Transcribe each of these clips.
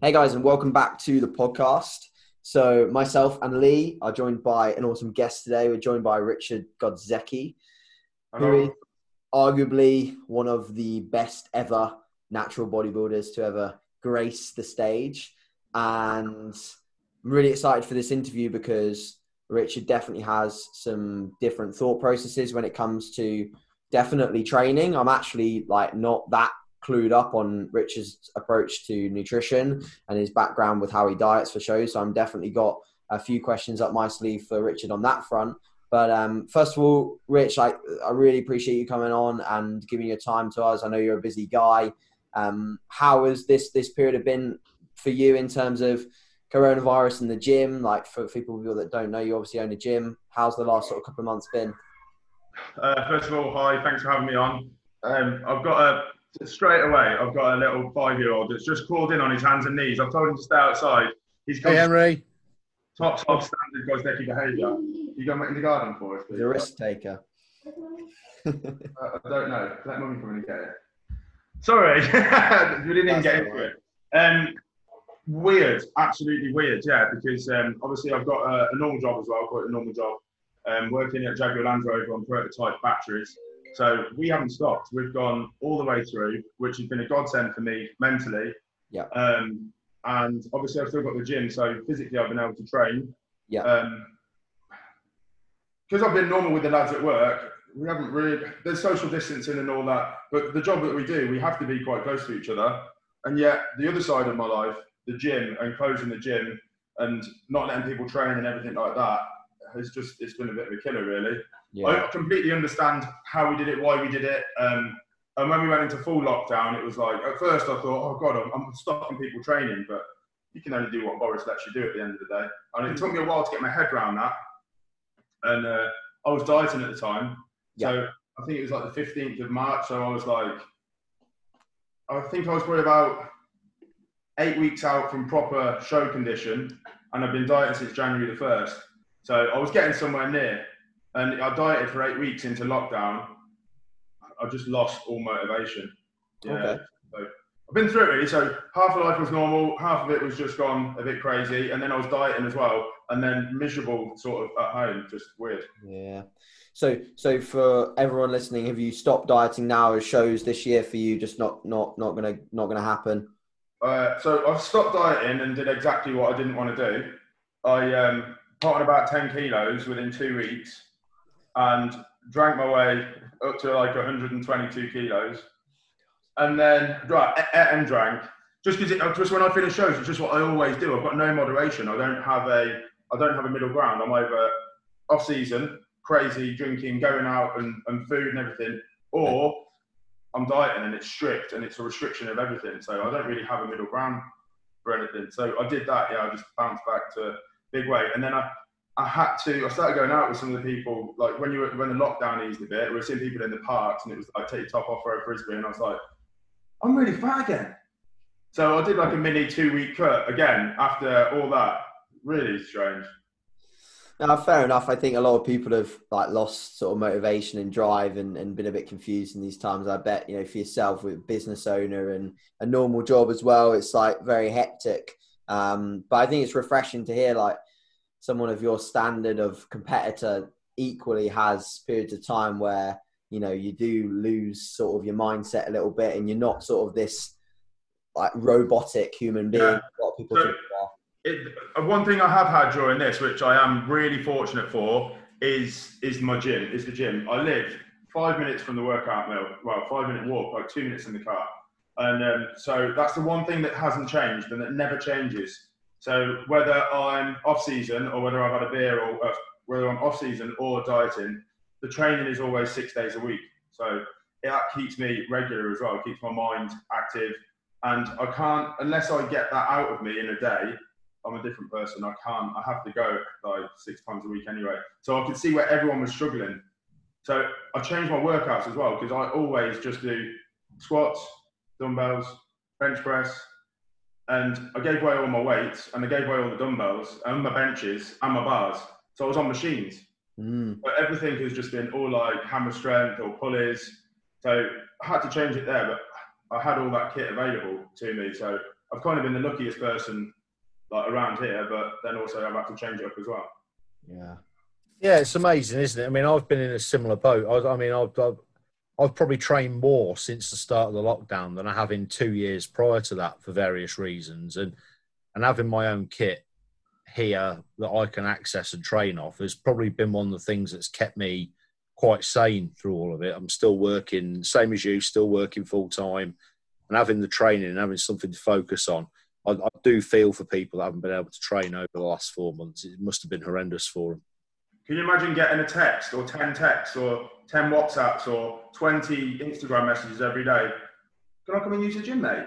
Hey guys, and welcome back to the podcast. So myself and Lee are joined by an awesome guest today. We're joined by Richard Godzeki, who is arguably one of the best ever natural bodybuilders to ever grace the stage. And I'm really excited for this interview because Richard definitely has some different thought processes when it comes to definitely training. I'm actually like not that clued up on Richard's approach to nutrition and his background with how he diets for shows. So I'm definitely got a few questions up my sleeve for Richard on that front. But um, first of all, Rich, I, I really appreciate you coming on and giving your time to us. I know you're a busy guy. Um, how has this this period have been for you in terms of coronavirus and the gym? Like for people that don't know, you obviously own a gym. How's the last sort of couple of months been? Uh, first of all, hi, thanks for having me on. Um, I've got a straight away, I've got a little five-year-old that's just crawled in on his hands and knees. I've told him to stay outside. He's hey, Henry. Top, top standard Gozdeki behaviour. You going in the garden for us, please? The risk taker. uh, I don't know. Let mummy come in and get it. Sorry, we didn't even get into it. Um, weird, absolutely weird, yeah, because um, obviously I've got a, a, normal job as well, I've got a normal job, um, working at Jaguar Land Rover on prototype batteries. So we haven't stopped. We've gone all the way through, which has been a godsend for me mentally. Yeah. Um, and obviously, I've still got the gym, so physically, I've been able to train. Yeah. Um, because I've been normal with the lads at work, we haven't really. There's social distancing and all that, but the job that we do, we have to be quite close to each other. And yet, the other side of my life, the gym and closing the gym and not letting people train and everything like that, has just it's been a bit of a killer, really. Yeah. I completely understand how we did it, why we did it. Um, and when we went into full lockdown, it was like at first I thought, oh god, I'm, I'm stopping people training, but you can only do what Boris lets you do at the end of the day. And it took me a while to get my head around that. And uh, I was dieting at the time, yeah. so I think it was like the 15th of March. So I was like, I think I was probably about eight weeks out from proper show condition, and I've been dieting since January the 1st. So I was getting somewhere near. And I dieted for eight weeks into lockdown. I just lost all motivation. Yeah. Okay. So I've been through it really. So half of life was normal, half of it was just gone a bit crazy, and then I was dieting as well, and then miserable sort of at home, just weird. Yeah. So, so for everyone listening, have you stopped dieting now? As shows this year for you just not not not gonna not gonna happen? Uh, so I've stopped dieting and did exactly what I didn't want to do. I um, put on about ten kilos within two weeks and drank my way up to like 122 kilos. And then, right, and drank. Just because just when I finish shows, it's just what I always do. I've got no moderation. I don't have a, I don't have a middle ground. I'm either off season, crazy drinking, going out and, and food and everything, or I'm dieting and it's strict and it's a restriction of everything. So I don't really have a middle ground for anything. So I did that. Yeah, I just bounced back to big weight, and then I I had to. I started going out with some of the people. Like when you were, when the lockdown eased a bit, we were seeing people in the parks, and it was like take your top off, throw a frisbee, and I was like, I'm really fat again. So I did like a mini two week cut again after all that. Really strange. Now, fair enough. I think a lot of people have like lost sort of motivation and drive and, and been a bit confused in these times. I bet, you know, for yourself with business owner and a normal job as well, it's like very hectic. Um, but I think it's refreshing to hear like someone of your standard of competitor equally has periods of time where you know you do lose sort of your mindset a little bit and you're not sort of this like robotic human being yeah. what people so it, uh, one thing i have had during this which i am really fortunate for is is my gym is the gym. I live five minutes from the workout mill well five minute walk like two minutes in the car. And um, so that's the one thing that hasn't changed and that never changes so whether I'm off season or whether I've had a beer or uh, whether I'm off season or dieting, the training is always six days a week. So that keeps me regular as well. It keeps my mind active, and I can't unless I get that out of me in a day. I'm a different person. I can't. I have to go like six times a week anyway. So I could see where everyone was struggling. So I changed my workouts as well because I always just do squats, dumbbells, bench press, and I gave away all my weights and I gave away all the dumbbells and my benches and my bars. So I was on machines. Mm. But everything has just been all like hammer strength or pulleys. So I had to change it there, but I had all that kit available to me. So I've kind of been the luckiest person like around here, but then also I've had to change it up as well. Yeah. Yeah, it's amazing, isn't it? I mean, I've been in a similar boat. I, I mean, I've, I've, I've probably trained more since the start of the lockdown than I have in two years prior to that for various reasons. And and having my own kit here that I can access and train off has probably been one of the things that's kept me quite sane through all of it. I'm still working, same as you, still working full time, and having the training and having something to focus on. I, I, do feel for people that haven't been able to train over the last four months. It must have been horrendous for them. Can you imagine getting a text or 10 texts or 10 WhatsApps or 20 Instagram messages every day? Can I come and use the gym, mate?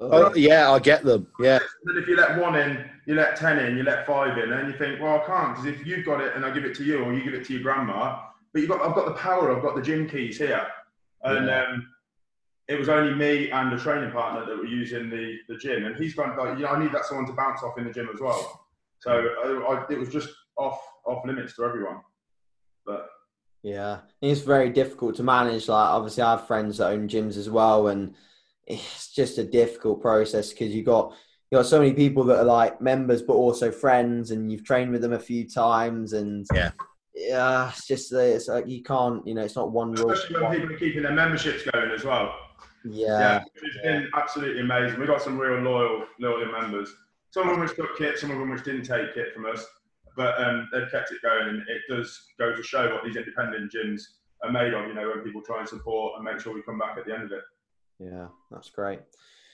Oh, yeah, I get them. Yeah. And then if you let one in, you let 10 in, you let five in, and you think, well, I can't because if you've got it and I give it to you or you give it to your grandma, but you've got, I've got the power, I've got the gym keys here. And yeah. um, it was only me and a training partner that were using the, the gym. And he's gone, like, I need that someone to bounce off in the gym as well. So I, I, it was just off off limits to everyone. But yeah, it's very difficult to manage. Like obviously, I have friends that own gyms as well, and it's just a difficult process because you got you got so many people that are like members but also friends, and you've trained with them a few times, and yeah. Yeah, it's just it's like you can't, you know, it's not one rule. Especially when people are keeping their memberships going as well. Yeah, yeah it's yeah. been absolutely amazing. We've got some real loyal, loyal members. Some of them which took kit, some of them which didn't take kit from us but um, they've kept it going. And it does go to show what these independent gyms are made of. You know, when people try and support and make sure we come back at the end of it. Yeah, that's great.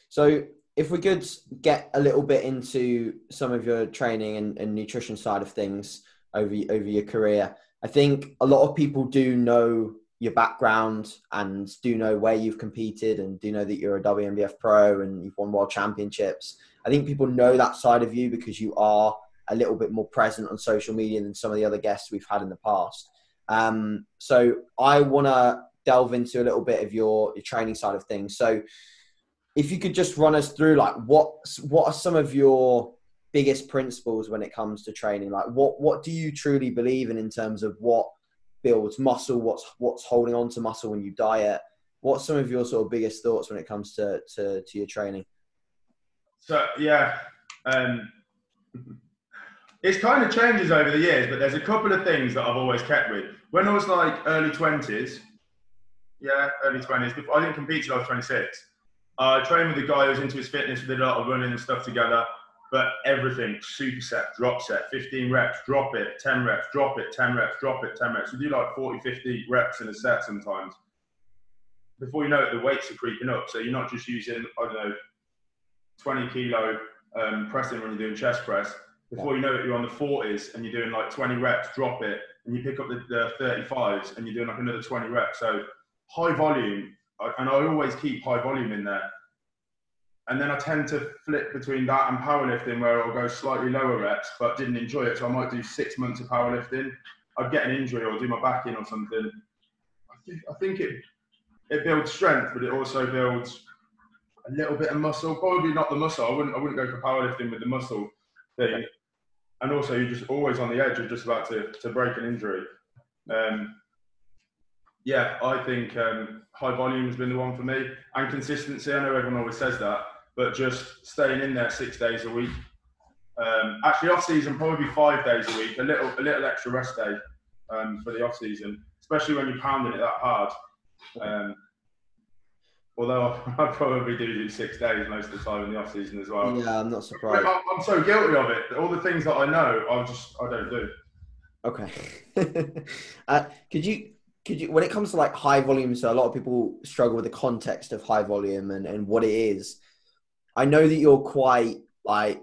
So, if we could get a little bit into some of your training and, and nutrition side of things over over your career, I think a lot of people do know your background and do know where you've competed and do know that you're a WNBF pro and you've won world championships. I think people know that side of you because you are a little bit more present on social media than some of the other guests we've had in the past. Um, so I want to delve into a little bit of your, your training side of things. So if you could just run us through like what what are some of your biggest principles when it comes to training? Like what what do you truly believe in in terms of what builds muscle? What's what's holding on to muscle when you diet? What's some of your sort of biggest thoughts when it comes to to, to your training? So yeah, um, it's kind of changes over the years, but there's a couple of things that I've always kept with. When I was like early 20s, yeah, early 20s, before, I didn't compete till I was 26. I trained with a guy who was into his fitness, we did a lot of running and stuff together, but everything superset, drop set, 15 reps, drop it, 10 reps, drop it, 10 reps, drop it, 10 reps. We do like 40, 50 reps in a set sometimes. Before you know it, the weights are creeping up. So you're not just using, I don't know, 20 kilo um, pressing when you're doing chest press before you know it, you're on the 40s and you're doing like 20 reps, drop it, and you pick up the, the 35s and you're doing like another 20 reps. So high volume, and I always keep high volume in there. And then I tend to flip between that and powerlifting, where I'll go slightly lower reps, but didn't enjoy it. So I might do six months of powerlifting. I'd get an injury or do my back in or something. I think, I think it it builds strength, but it also builds a little bit of muscle. Probably not the muscle. I wouldn't I wouldn't go for powerlifting with the muscle thing and also you're just always on the edge of just about to, to break an injury. Um, yeah, I think um, high volume has been the one for me, and consistency. I know everyone always says that, but just staying in there six days a week. Um, actually, off season probably five days a week, a little a little extra rest day um, for the off season, especially when you're pounding it that hard. Although I probably do do six days most of the time in the off season as well. Yeah, I'm not surprised. I'm, I'm so guilty of it. All the things that I know, I just I don't do. Okay. uh, could you could you when it comes to like high volume? So a lot of people struggle with the context of high volume and and what it is. I know that you're quite like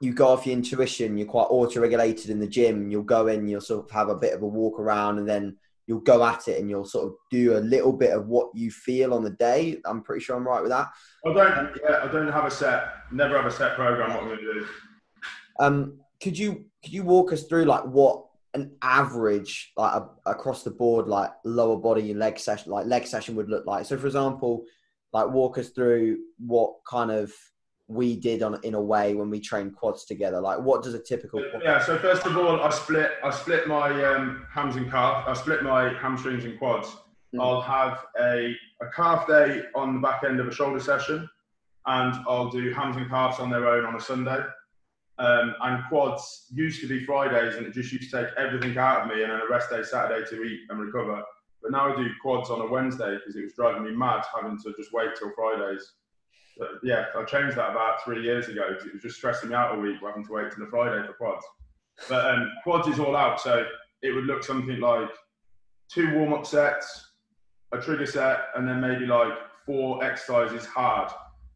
you go off your intuition. You're quite auto regulated in the gym. You'll go in, you'll sort of have a bit of a walk around, and then you'll go at it and you'll sort of do a little bit of what you feel on the day. I'm pretty sure I'm right with that. I don't. Yeah, I don't have a set. Never have a set program. What I'm going to do. Um, could you could you walk us through like what an average like a, across the board like lower body and leg session like leg session would look like? So, for example, like walk us through what kind of we did on in a way when we trained quads together? Like, what does a typical? Yeah. So first of all, I split I split my um, hams and calf. I split my hamstrings and quads. Mm. I'll have a a calf day on the back end of a shoulder session, and I'll do hams and calves on their own on a Sunday. Um, and quads used to be Fridays, and it just used to take everything out of me, and then a rest day Saturday to eat and recover. But now I do quads on a Wednesday because it was driving me mad having to just wait till Fridays. But yeah, I changed that about three years ago because it was just stressing me out a week having to wait till the Friday for quads. But um, quads is all out, so it would look something like two warm up sets, a trigger set, and then maybe like four exercises hard,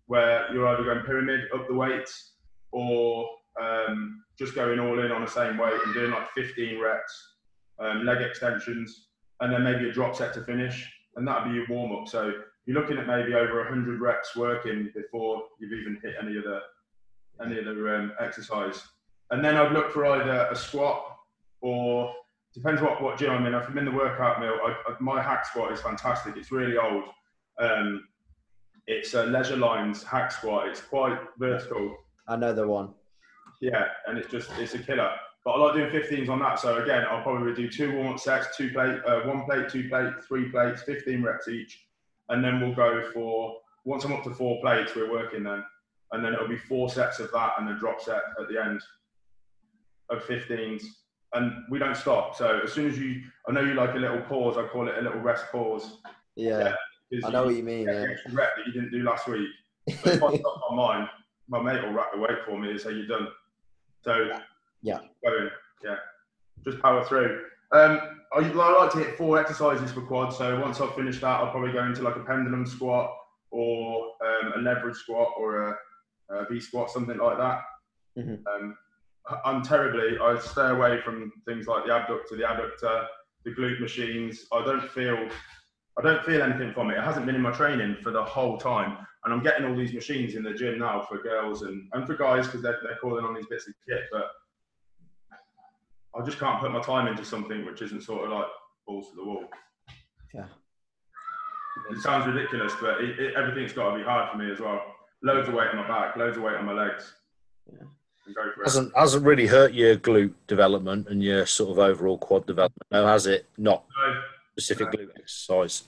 where you're either going pyramid up the weights or um, just going all in on the same weight and doing like 15 reps, um, leg extensions, and then maybe a drop set to finish. And that'd be your warm up. So you're looking at maybe over 100 reps working before you've even hit any of the any other um, exercise. And then I'd look for either a squat or depends what, what gym I'm in. If I'm in the workout mill, I, I, my hack squat is fantastic. It's really old. Um, it's a leisure lines hack squat. It's quite vertical. I know the one. Yeah, and it's just it's a killer. But I like doing 15s on that. So again, I'll probably do two warm sets, two plate, uh, one plate, two plate, three plates, 15 reps each, and then we'll go for once I'm up to four plates, we're working then, and then it'll be four sets of that and a drop set at the end of 15s, and we don't stop. So as soon as you, I know you like a little pause. I call it a little rest pause. Yeah, yeah I know what you mean. Yeah. Rep that you didn't do last week. But if I stop on mine, my mate will rack the weight for me and say you're done. So yeah, going, yeah, just power through. Um, I, I like to hit four exercises for quad. So once I've finished that, I'll probably go into like a pendulum squat or um, a leverage squat or a, a V squat, something like that. Mm-hmm. Um, I'm terribly. I stay away from things like the abductor, the adductor, the glute machines. I don't feel. I don't feel anything from it. It hasn't been in my training for the whole time, and I'm getting all these machines in the gym now for girls and, and for guys because they're, they're calling on these bits of kit. But I just can't put my time into something which isn't sort of like balls to the wall. Yeah. It sounds ridiculous, but it, it, everything's got to be hard for me as well. Loads of weight on my back, loads of weight on my legs. Yeah hasn't hasn't really hurt your glute development and your sort of overall quad development, no, has it? Not no. specific no. glute exercise.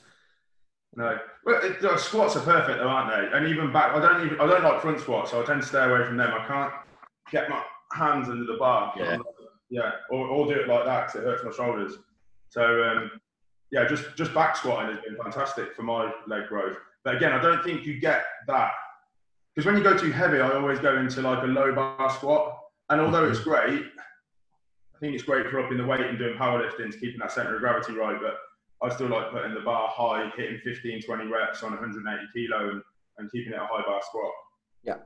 No, well, it, the squats are perfect, though, aren't they? And even back, I don't even I don't like front squats, so I tend to stay away from them. I can't get my hands under the bar. Yeah, yeah, or, or do it like that because it hurts my shoulders. So um, yeah, just just back squatting has been fantastic for my leg growth. But again, I don't think you get that because when you go too heavy, I always go into like a low bar squat. And although it's great, I think it's great for upping the weight and doing powerlifting to keeping that center of gravity right. But I still like putting the bar high, hitting 15, 20 reps on 180 kilo and, and keeping it a high bar squat. Yeah.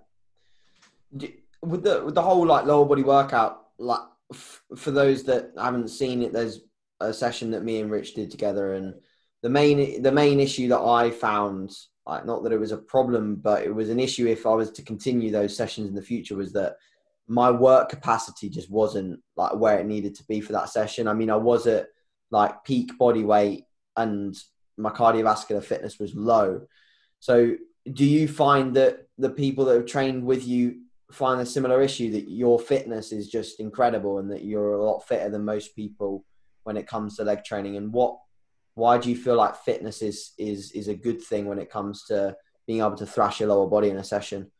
With the with the whole like lower body workout, like f- for those that haven't seen it, there's a session that me and Rich did together, and the main the main issue that I found like not that it was a problem, but it was an issue if I was to continue those sessions in the future was that my work capacity just wasn't like where it needed to be for that session. I mean, I was at like peak body weight and my cardiovascular fitness was low. So do you find that the people that have trained with you find a similar issue that your fitness is just incredible and that you're a lot fitter than most people when it comes to leg training and what why do you feel like fitness is is is a good thing when it comes to being able to thrash your lower body in a session?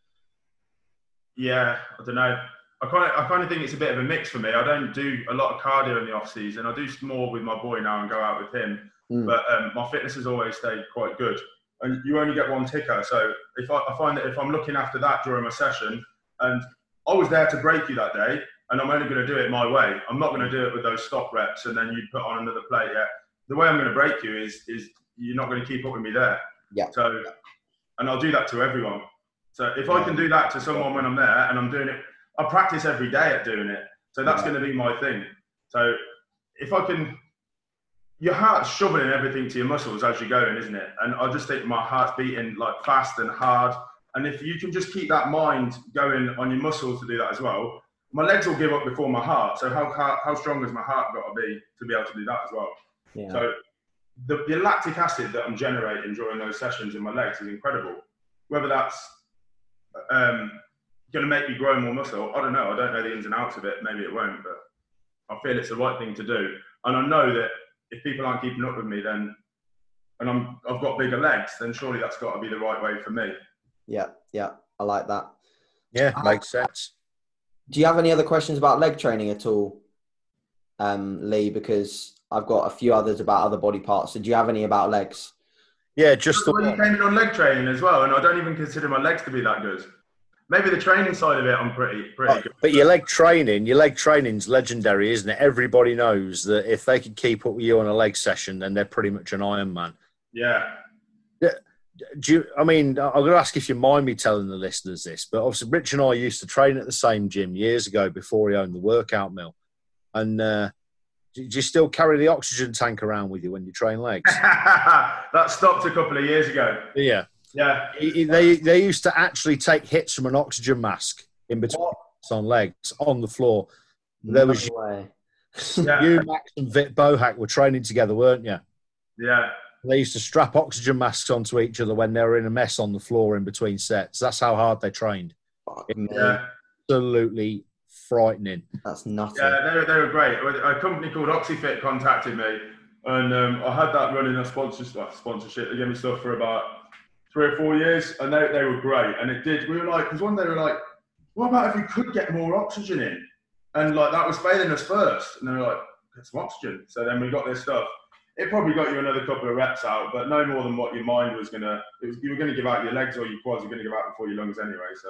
Yeah, I don't know. I kind of I kind of think it's a bit of a mix for me. I don't do a lot of cardio in the off season. I do more with my boy now and go out with him. Mm. But um, my fitness has always stayed quite good. And you only get one ticker, so if I, I find that if I'm looking after that during my session, and I was there to break you that day, and I'm only going to do it my way. I'm not going to do it with those stop reps, and then you put on another plate. Yeah, the way I'm going to break you is is you're not going to keep up with me there. Yeah. So, and I'll do that to everyone. So if I can do that to someone when I'm there and I'm doing it, I practice every day at doing it. So that's yeah. going to be my thing. So if I can, your heart's shoveling everything to your muscles as you're going, isn't it? And I just think my heart's beating like fast and hard. And if you can just keep that mind going on your muscles to do that as well, my legs will give up before my heart. So how, how, how strong has my heart got to be to be able to do that as well? Yeah. So the, the lactic acid that I'm generating during those sessions in my legs is incredible. Whether that's um, going to make me grow more muscle, I don't know. I don't know the ins and outs of it. Maybe it won't, but I feel it's the right thing to do. And I know that if people aren't keeping up with me, then and I'm I've got bigger legs, then surely that's got to be the right way for me. Yeah, yeah. I like that. Yeah, Uh, makes sense. Do you have any other questions about leg training at all, um, Lee? Because I've got a few others about other body parts. So do you have any about legs? Yeah, just the Well, you one. came in on leg training as well, and I don't even consider my legs to be that good. Maybe the training side of it, I'm pretty pretty good. But your leg training, your leg training's legendary, isn't it? Everybody knows that if they could keep up with you on a leg session, then they're pretty much an Iron Man. Yeah. Yeah. Do you, I mean, I'm going to ask if you mind me telling the listeners this, but obviously, Rich and I used to train at the same gym years ago before he owned the workout mill. And uh, do do you still carry the oxygen tank around with you when you train legs? that stopped a couple of years ago. yeah. Yeah. He- he- They, they used to actually take hits from an oxygen mask in between on legs on the floor. There was No way. Yeah. you, Max, and Vic Bohack were training together, weren't you? Yeah. They used to strap oxygen masks onto each other when they were in a mess on the floor in between sets. That's how hard they trained. Fuck. Yeah. Absolutely frightening. That's nothing. Yeah, they were, they were great. A company called OxyFit contacted me, and um, I had that running a sponsorship. well, Sponsorship. They gave me stuff for about three or four years, and they, they were great. And it did. We were like, because one day we were like, what about if we could get more oxygen in? And like that was failing us first, and they were like, get some oxygen. So then we got this stuff. It probably got you another couple of reps out, but no more than what your mind was gonna. Was, you were gonna give out your legs or your quads. You're gonna give out before your lungs anyway. So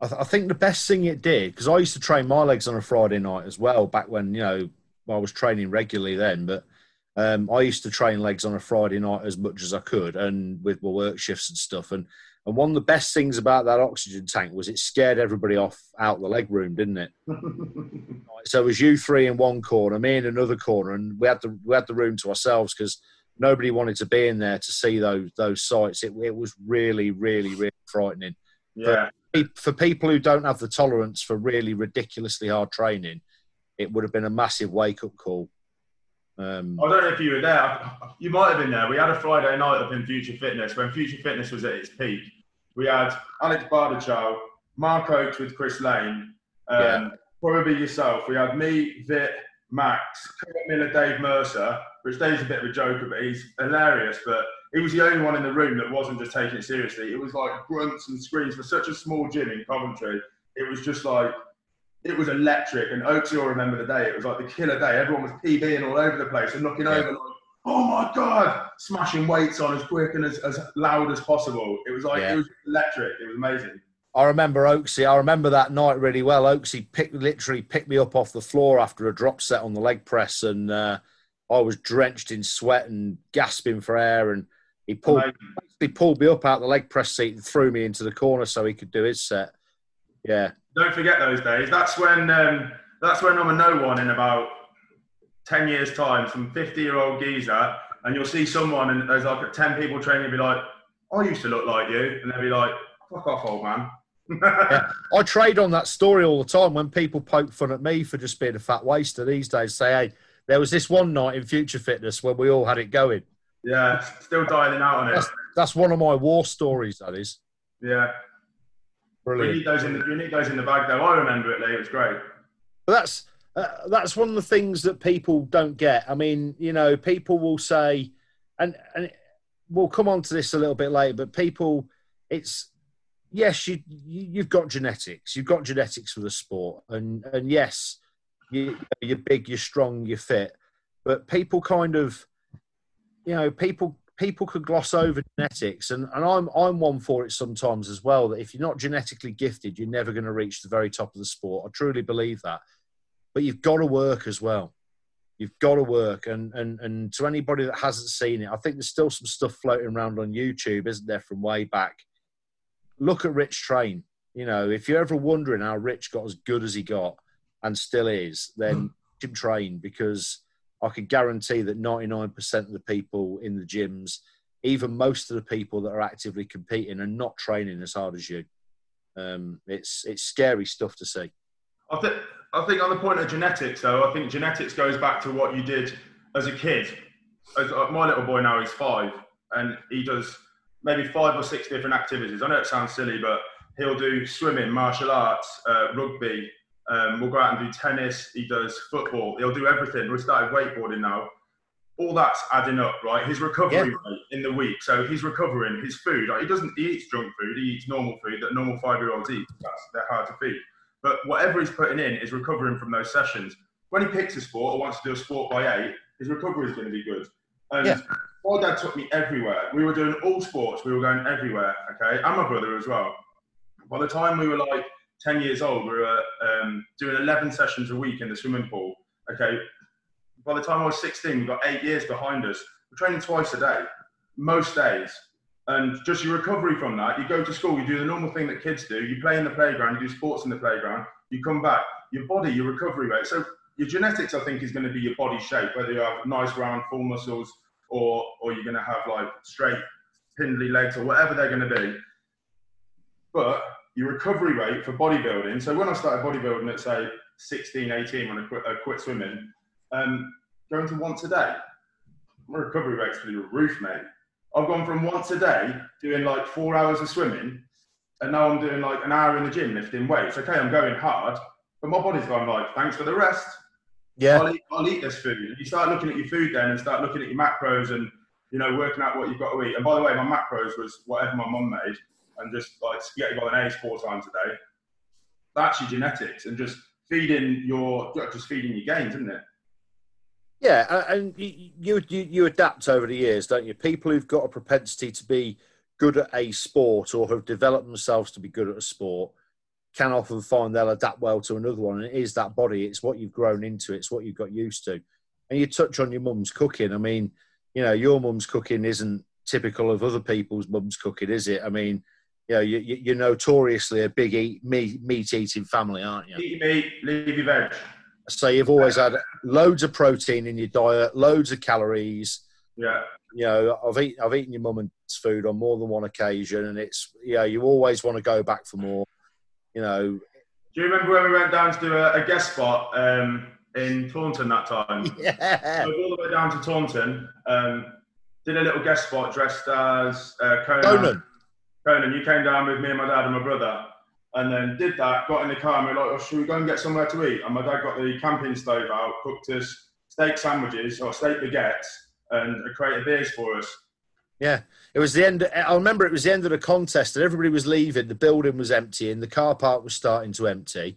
I, th- I think the best thing it did, because I used to train my legs on a Friday night as well, back when, you know, I was training regularly then, but um, I used to train legs on a Friday night as much as I could and with my work shifts and stuff. And, and one of the best things about that oxygen tank was it scared everybody off out the leg room, didn't it? So it was you three in one corner, me in another corner, and we had the we had the room to ourselves because nobody wanted to be in there to see those those sights. It, it was really, really, really frightening yeah. pe- for people who don't have the tolerance for really ridiculously hard training, it would have been a massive wake up call. Um, I don't know if you were there. You might have been there. We had a Friday night up in Future Fitness when Future Fitness was at its peak. We had Alex Bardachow, Mark Oates with Chris Lane, um, Yeah. probably yourself. We had me, Vit, Max, Kurt Miller, Dave Mercer, which Dave's a bit of a joker, but he's hilarious. But he was the only one in the room that wasn't just taking it seriously. It was like grunts and screams for such a small gym in Coventry. It was just like it was electric. And Oaks, you'll remember the day. It was like the killer day. Everyone was PBing all over the place and looking Yeah. over like, oh my god, smashing weights on as quick and as, as loud as possible. It was like Yeah. it was electric. It was amazing. I remember Oaksy. I remember that night really well. Oaksy picked literally picked me up off the floor after a drop set on the leg press, and uh, I was drenched in sweat and gasping for air. And he pulled he pulled me up out the leg press seat and threw me into the corner so he could do his set. Yeah, Don't forget those days. That's when um, that's when I'm a no one in about ten years' time. Some fifty year old geezer, and you'll see someone and there's like ten people training. And be like, I used to look like you, and they'll be like, fuck off, old man. I trade on that story all the time when people poke fun at me for just being a fat waster these days. Say, hey, there was this one night in Future Fitness when we all had it going. yeah, still dialing out on it. That's, that's one of my war stories. That is Yeah, brilliant. need those in the, we need those in the bag though. I remember it, Lee. It was great. But that's uh, that's one of the things that people don't get. I mean, you know, people will say, and and we'll come on to this a little bit later. But people, it's yes, you you- you've got genetics. You've got genetics for the sport, and and yes, you, you're big, you're strong, you're fit. But people kind of, you know, people people could gloss over genetics, and, and I'm I'm one for it sometimes as well. That if you're not genetically gifted, you're never going to reach the very top of the sport. I truly believe that. But you've got to work as well. You've got to work, and and and to anybody that hasn't seen it, I think there's still some stuff floating around on YouTube, isn't there, from way back? Look at Rich Train. You know, if you're ever wondering how Rich got as good as he got and still is, then Jim Train because I can guarantee that 99% of the people in the gyms, even most of the people that are actively competing, are not training as hard as you. Um, it's it's scary stuff to see. I think I think on the point of genetics, though, I think genetics goes back to what you did as a kid. As, uh, my little boy now is five, and he does maybe five or six different activities. I know it sounds silly, but he'll do swimming, martial arts, uh, rugby. Um, we'll go out and do tennis. He does football. He'll do everything. We started wakeboarding now. all that's adding up, right? His recovery Yeah. rate in the week. So he's recovering his food. Like, he doesn't he eats junk food. He eats normal food that normal five year olds eat. That's they're hard to feed. But whatever he's putting in is recovering from those sessions. When he picks a sport or wants to do a sport by eight, his recovery is going to be good. And Yeah. my dad took me everywhere. We were doing all sports. We were going everywhere. Okay, and my brother as well. By the time we were like 10 years old, we were um, doing 11 sessions a week in the swimming pool. Okay, by the time I was 16, we've got eight years behind us. We're training twice a day, most days. And just your recovery from that, you go to school, you do the normal thing that kids do. You play in the playground, you do sports in the playground, you come back, your body, your recovery rate. So your genetics, I think, is going to be your body shape, whether you have nice round full muscles or, or you're going to have like straight spindly legs or whatever they're going to be. But your recovery rate for bodybuilding, so when I started bodybuilding at say 16, 18, when I quit, I quit swimming, um, going to once a day, my recovery rate's through the roof, mate. I've gone from once a day doing like four hours of swimming, and now I'm doing like an hour in the gym lifting weights. Okay, I'm going hard, but my body's gone like, thanks for the rest. Yeah. I'll eat, I'll eat this food. You start looking at your food then and start looking at your macros and, you know, working out what you've got to eat. And by the way, my macros was whatever my mum made and just like spaghetti bolognese four times a day. That's your genetics and just feeding your, just feeding your gains, isn't it? Yeah, and you, you you adapt over the years, don't you? People who've got a propensity to be good at a sport or have developed themselves to be good at a sport can often find they'll adapt well to another one. And it is that body; it's what you've grown into, it's what you've got used to. And you touch on your mum's cooking. I mean, you know, your mum's cooking isn't typical of other people's mum's cooking, is it? I mean, you know, you, you're notoriously a big eat, meat meat eating family, aren't you? Eat meat, leave your veg. So you've always had loads of protein in your diet, loads of calories. Yeah. You know, I've eaten I've eaten your mum and food on more than one occasion, and it's you know you always want to go back for more. You know, Do you remember when we went down to do a, a guest spot um, in Taunton that time? yeah, Drove all the way down to Taunton, um, did a little guest spot dressed as uh, Conan. Conan. Conan, you came down with me and my dad and my brother, and then did that. Got in the car and we were like, oh, "Should we go and get somewhere to eat?" And my dad got the camping stove out, cooked us steak sandwiches or steak baguettes, and a crate of beers for us. Yeah, it was the end. I remember it was the end of the contest, and everybody was leaving. The building was emptying. The car park was starting to empty,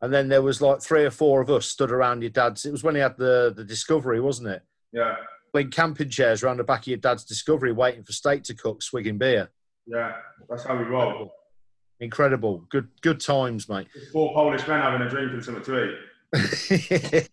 and then there was like three or four of us stood around your dad's. It was when he had the the discovery, wasn't it? Yeah, In camping chairs around the back of your dad's discovery, waiting for steak to cook, swigging beer. yeah, that's how we roll. Incredible, good good times, mate. Four Polish men having a drink and something to eat.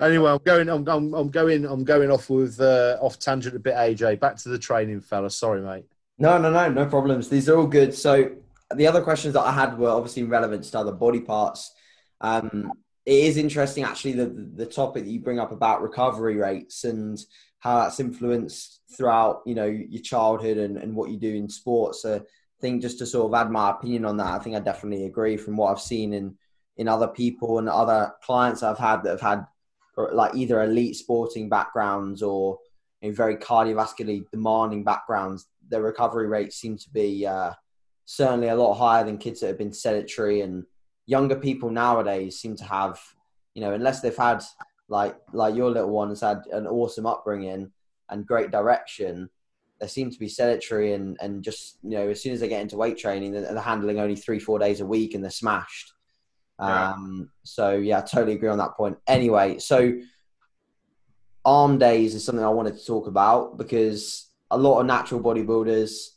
anyway, I'm going. I'm, I'm, I'm going. I'm going off with uh, off tangent a bit. AJ, back to the training, fella. Sorry, mate. No, no, no, no problems. These are all good. So the other questions that I had were obviously relevant to other body parts. Um, it is interesting, actually, the the topic that you bring up about recovery rates and how that's influenced throughout, you know, your childhood and, and what you do in sports. So I think just to sort of add my opinion on that, I think I definitely agree from what I've seen in in other people and other clients I've had that have had like either elite sporting backgrounds or in very cardiovascularly demanding backgrounds, their recovery rates seem to be uh, certainly a lot higher than kids that have been sedentary. And younger people nowadays seem to have, you know, unless they've had like like your little one has had an awesome upbringing and great direction, they seem to be sedentary and and just you know as soon as they get into weight training, they're, they're handling only three four days a week and they're smashed. Yeah. Um, so yeah, I totally agree on that point. Anyway, so arm days is something I wanted to talk about because a lot of natural bodybuilders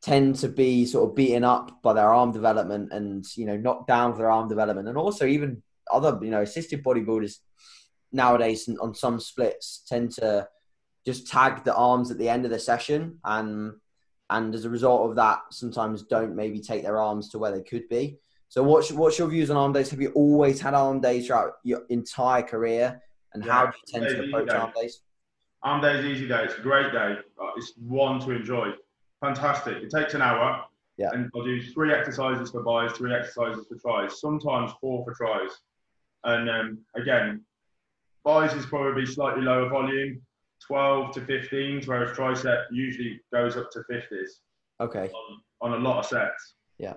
tend to be sort of beaten up by their arm development and you know knocked down for their arm development and also even other you know assisted bodybuilders nowadays on some splits tend to just tag the arms at the end of the session and and as a result of that sometimes don't maybe take their arms to where they could be so what's what's your views on arm days have you always had arm days throughout your entire career and how do you tend to approach yeah. arm days Arm days easy day. It's a great day. Uh, It's one to enjoy. Fantastic. It takes an hour. Yeah. And I'll do three exercises for buys, three exercises for tries, sometimes four for tries. And um, again, buys is probably slightly lower volume, 12 to 15s, whereas tricep usually goes up to 50s okay on, on a lot of sets. Yeah.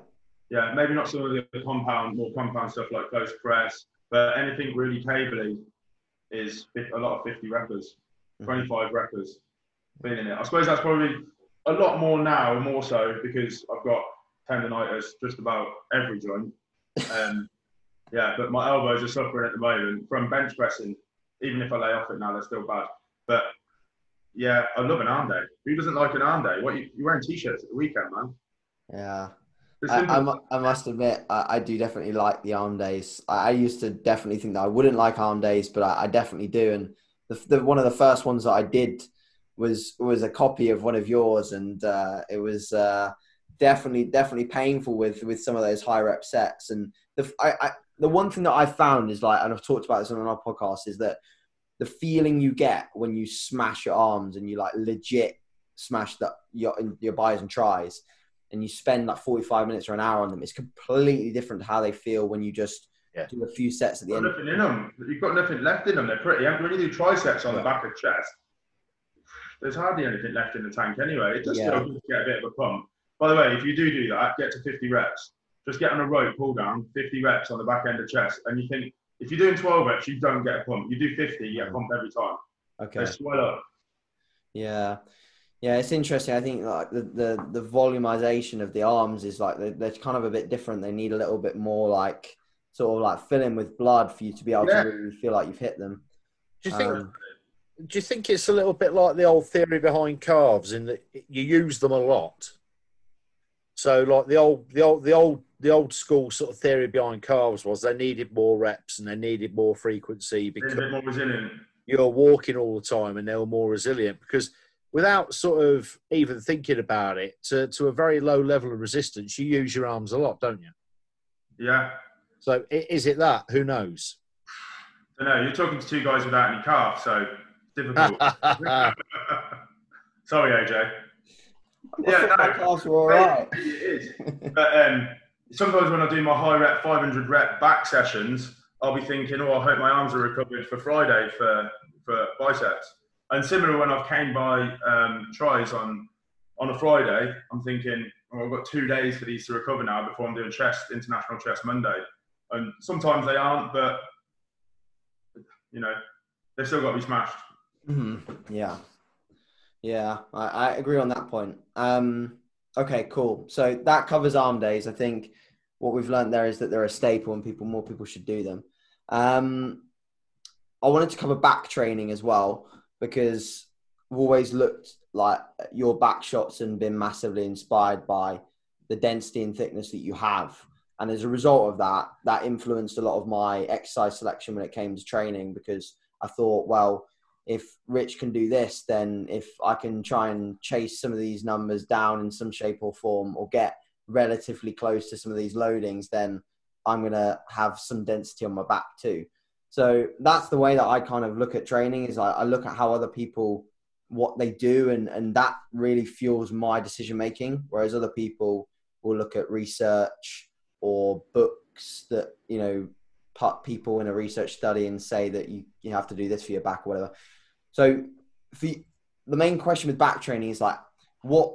Yeah, maybe not some of the compound, more compound stuff like close press, but anything really cably, is a lot of 50 reppers, Mhm. 25 reppers, feeling it. I suppose that's probably a lot more now, more so because I've got tendonitis just about every joint. Um, yeah, but my elbows are suffering at the moment from bench pressing. Even if I lay off it now, they're still bad. But yeah, I love an arm day. Who doesn't like an arm day? What you, you're wearing t-shirts at the weekend, man? Yeah. I, I, I must admit, I, I do definitely like the arm days. I, I used to definitely think that I wouldn't like arm days, but I, I definitely do. And the, the one of the first ones that I did was was a copy of one of yours, and uh, it was uh, definitely definitely painful with with some of those high rep sets. And the I, I, the one thing that I found is like, and I've talked about this on our podcast, is that the feeling you get when you smash your arms and you like legit smash the, your your buys and tries and you spend like 45 minutes or an hour on them, it's completely different to how they feel when you just Yeah. do a few sets at the end. nothing in them. You've got nothing left in them. They're pretty empty. When you do triceps on the back of chest, there's hardly anything left in the tank anyway. It just Yeah. feel to get a bit of a pump. By the way, if you do do that, get to 50 reps. Just get on a rope, pull down, 50 reps on the back end of chest, and you think if you're doing 12 reps, you don't get a pump. You do 50, you get a pump every time. Okay. They swell up. Yeah. Yeah, it's interesting. I think like the, the, the volumization of the arms is like they're, they're kind of a bit different. They need a little bit more like sort of like filling with blood for you to be able Yeah. to really feel like you've hit them. Do you think? Um, do you think it's a little bit like the old theory behind calves in that you use them a lot? So, like the old, the old, the old, the old school sort of theory behind calves was they needed more reps and they needed more frequency because more resilient. you're walking all the time and they were more resilient because without sort of even thinking about it to, to a very low level of resistance you use your arms a lot don't you Yeah. so is it that who knows I know. You're talking to two guys without any calf, so difficult. Sorry, AJ. I Yeah, thought my no. calves were all right. It is. But um, sometimes when I do my high rep 500 rep back sessions, I'll be thinking, oh, I hope my arms are recovered for Friday for, for biceps. And similar when I've came by um, tries on on a Friday, I'm thinking, oh, I've got two days for these to recover now before I'm doing chest, international chest Monday. And sometimes they aren't, but you know, they've still got to be smashed. hmm Yeah, yeah, I, I agree on that point. Um, okay, cool. So that covers arm days. I think what we've learned there is that they're a staple, and people more people should do them. Um, I wanted to cover back training as well because we've always looked like your back shots and been massively inspired by the density and thickness that you have. And as a result of that, that influenced a lot of my exercise selection when it came to training because I thought, well, if Rich can do this, then if I can try and chase some of these numbers down in some shape or form or get relatively close to some of these loadings, then I'm going to have some density on my back too. So that's the way that I kind of look at training is I, I look at how other people what they do and and that really fuels my decision making whereas other people will look at research or books that you know put people in a research study and say that you, you have to do this for your back or whatever so you- the main question with back training is like what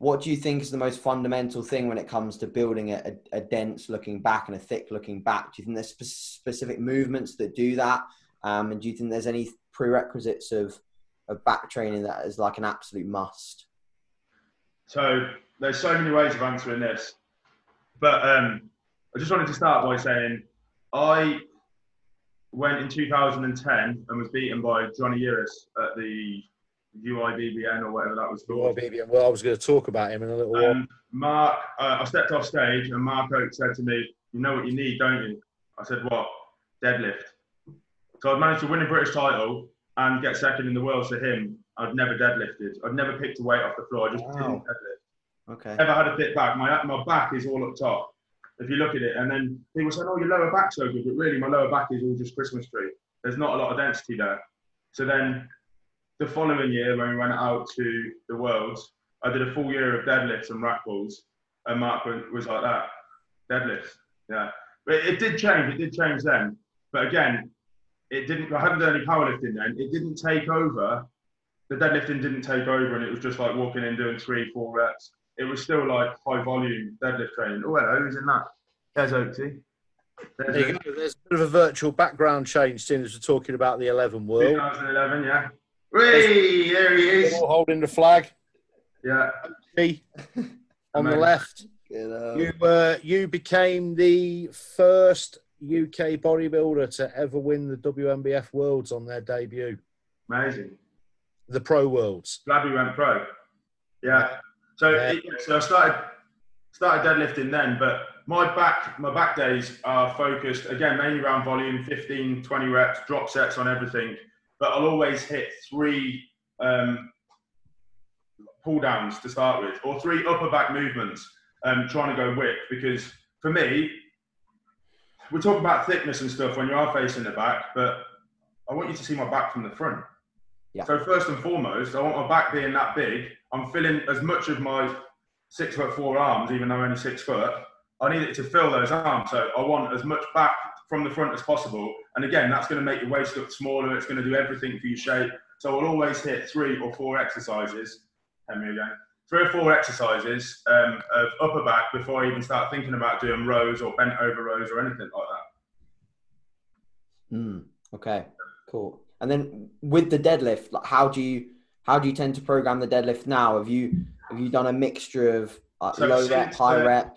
what do you think is the most fundamental thing when it comes to building a, a, a dense looking back and a thick looking back? Do you think there's spe- specific movements that do that? Um, and do you think there's any prerequisites of of back training that is like an absolute must? So there's so many ways of answering this, but um, I just wanted to start by saying I went in 2010 and was beaten by Johnny Uris at the UIBBN or whatever that was well, called. baby, well i was going to talk about him in a little while And Mark, uh, I stepped off stage and Mark Oak said to me, "You know what you need, don't you?" I said, "What?" Deadlift. So I'd managed to win a British title and get second in the world to him. I'd never deadlifted. I'd never picked a weight off the floor. I just Wow. didn't deadlift. okay Never had a thick back. My my back is all up top. If you look at it, and then people say, "Oh, your lower back's so good," but really, my lower back is all just Christmas tree. There's not a lot of density there. So then, the following year, when we went out to the Worlds, I did a full year of deadlifts and rack pulls, and Mark was, like that, deadlifts, yeah. But it did change. It did change then. But again, it didn't. I hadn't done any powerlifting then. It didn't take over. The deadlifting didn't take over, and it was just like walking in doing three, four reps. It was still like high volume deadlift training. Oh, hello, who's in that? There's Oaksy. There you go. There's a bit of a virtual background change, seeing as we're talking about the 11 world. 2011, yeah. Whee! There he is. Holding the flag. Yeah. He on the left. You know. You uh, you became the first UK bodybuilder to ever win the WNBF Worlds on their debut, Amazing. the Pro Worlds. Glad we went pro. Yeah. So, Yeah. it- so I started started deadlifting then, but my back my back days are focused again mainly around volume, 15, 20 reps, drop sets on everything. But I'll always hit three um, pull downs to start with, or three upper back movements, um, trying to go width. Because for me, we talk about thickness and stuff when you are facing the back, but I want you to see my back from the front. Yeah. So first and foremost, I want my back being that big. I'm filling as much of my six foot four arms, even though I'm only six foot. I need it to fill those arms. So I want as much back from the front as possible. And again, that's going to make your waist look smaller. It's going to do everything for your shape. So I'll always hit three or four exercises. Henry again. Three or four exercises um, of upper back before I even start thinking about doing rows or bent over rows or anything like that. Hmm. Okay. Cool. And then with the deadlift, like how do you how do you tend to program the deadlift now? Have you have you done a mixture of uh, So low rep, high uh, rep?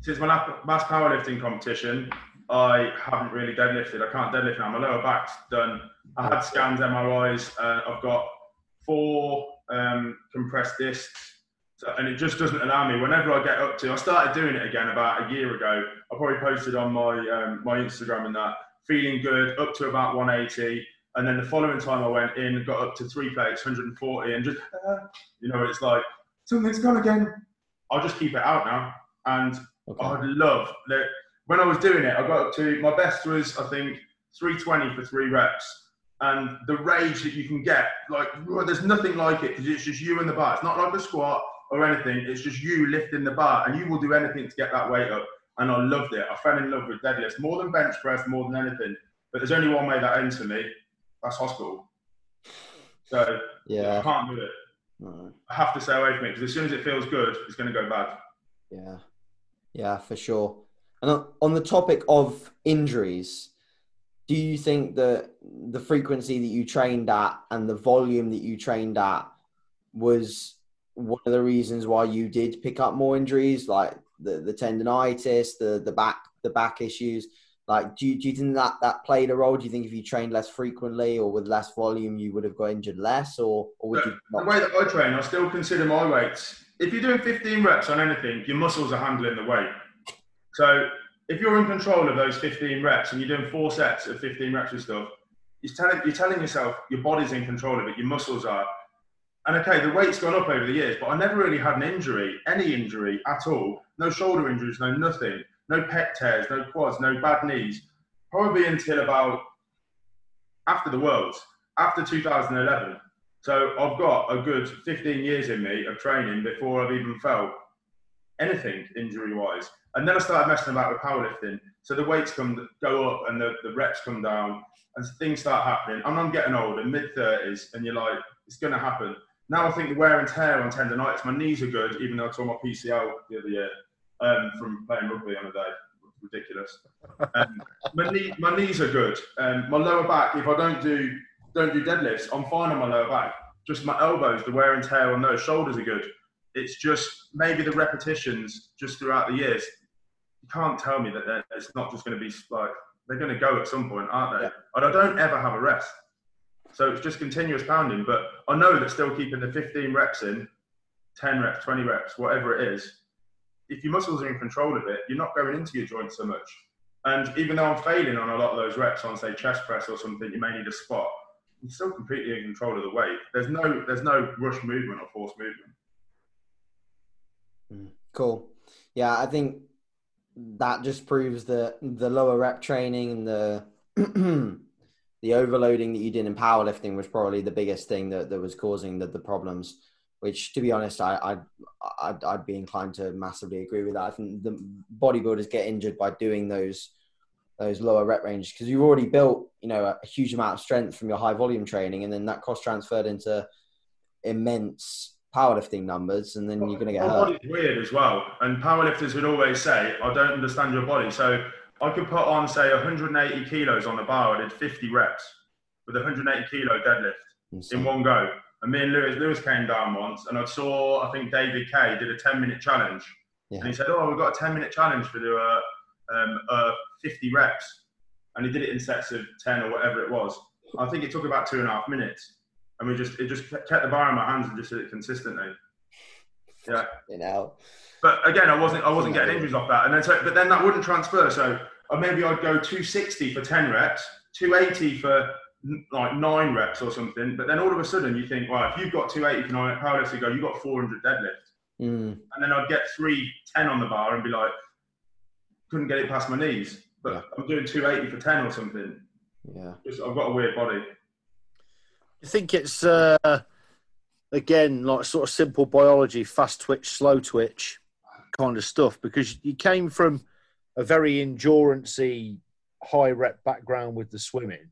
Since my last mass powerlifting competition, I haven't really deadlifted. I can't deadlift now. My lower back's done. I had scans, MRIs. Uh, I've got four um, compressed discs, so, and it just doesn't allow me. Whenever I get up to, I started doing it again about a year ago. I probably posted on my um, my Instagram and that, feeling good, up to about 180. And then the following time I went in, got up to three plates, 140, and just, uh, you know, it's like something's gone again. I'll just keep it out now, and Okay. I'd love that. When I was doing it, I got up to my best was I think 320 for three reps, and the rage that you can get, like there's nothing like it because it's just you and the bar. It's not like a squat or anything. It's just you lifting the bar, and you will do anything to get that weight up. And I loved it. I fell in love with deadlifts more than bench press, more than anything. But there's only one way that ends for me. That's hospital. So yeah, I can't do it. I have to stay away from it because as soon as it feels good, it's going to go bad. Yeah. Yeah, for sure. And on- on the topic of injuries, do you think that the frequency that you trained at and the volume that you trained at was one of the reasons why you did pick up more injuries, like the, the tendonitis, the, the back the back issues? Like, do you, do you think that that played a role? Do you think if you trained less frequently or with less volume, you would have got injured less, or, or would you The way that I train, I still consider my weights. If you're doing 15 reps on anything, your muscles are handling the weight. So if you're in control of those 15 reps and you're doing four sets of 15 reps and stuff, you're telling, you're telling yourself your body's in control of it, your muscles are. And okay, the weight's gone up over the years, but I never really had an injury, any injury at all. No shoulder injuries, no nothing, no pec tears, no quads, no bad knees. Probably until about after the Worlds, after 2011. So I've got a good 15 years in me of training before I've even felt anything injury wise. And then I started messing about with powerlifting. So the weights come go up and the, the reps come down and things start happening. And I'm getting older, mid 30s, and you're like, it's going to happen. Now I think the wear and tear on tendonitis, my knees are good, even though I tore my PCL the other year um, from playing rugby on a day. Ridiculous. Um, my, knee, my knees are good. Um, my lower back, if I don't do don't do deadlifts, I'm fine on my lower back. Just my elbows, the wear and tear on those shoulders are good. It's just maybe the repetitions just throughout the years. You can't tell me that it's not just going to be like they're going to go at some point, aren't they? And I don't ever have a rest. So it's just continuous pounding. But I know that still keeping the 15 reps in, 10 reps, 20 reps, whatever it is, if your muscles are in control of it, you're not going into your joints so much. And even though I'm failing on a lot of those reps on, say, chest press or something, you may need a spot. I'm still completely in control of the weight. There's no, there's no rush movement or force movement. Mm, cool. Yeah, I think that just proves that the lower rep training and the the overloading that you did in powerlifting was probably the biggest thing that, that was causing the, the problems. Which, to be honest, I, I'd, I'd I'd be inclined to massively agree with that. I think the bodybuilders get injured by doing those those lower rep ranges because you've already built you know a, a huge amount of strength from your high volume training, and then that cross transferred into immense powerlifting numbers, and then you're going to get hurt. body's weird as well. And powerlifters would always say, I don't understand your body. So I could put on say 180 kilos on the bar. I did 50 reps with a 180 kilo deadlift in one go. And me and Lewis, Lewis came down once, and I saw I think David Kay did a 10 minute challenge, Yeah. and he said, "Oh, we've got a 10 minute challenge for the uh, um, uh, 50 reps," and he did it in sets of 10 or whatever it was. I think it took about two and a half minutes, and we just it just kept the bar in my hands and just did it consistently. Yeah. You know. But again, I wasn't I wasn't getting injuries off that, and then so but then that wouldn't transfer. So uh, maybe I'd go 260 for 10 reps, 280 for like nine reps or something. But then all of a sudden you think, well, if you've got 280 for nine powerlifting, go, you've got 400 deadlift, Mm. and then I'd get 310 on the bar and be like, couldn't get it past my knees. But Yeah. I'm doing 280 for 10 or something. Yeah. Just, I've got a weird body. I think it's uh, again like sort of simple biology, fast twitch, slow twitch kind of stuff. Because you came from a very endurancey, high rep background with the swimming.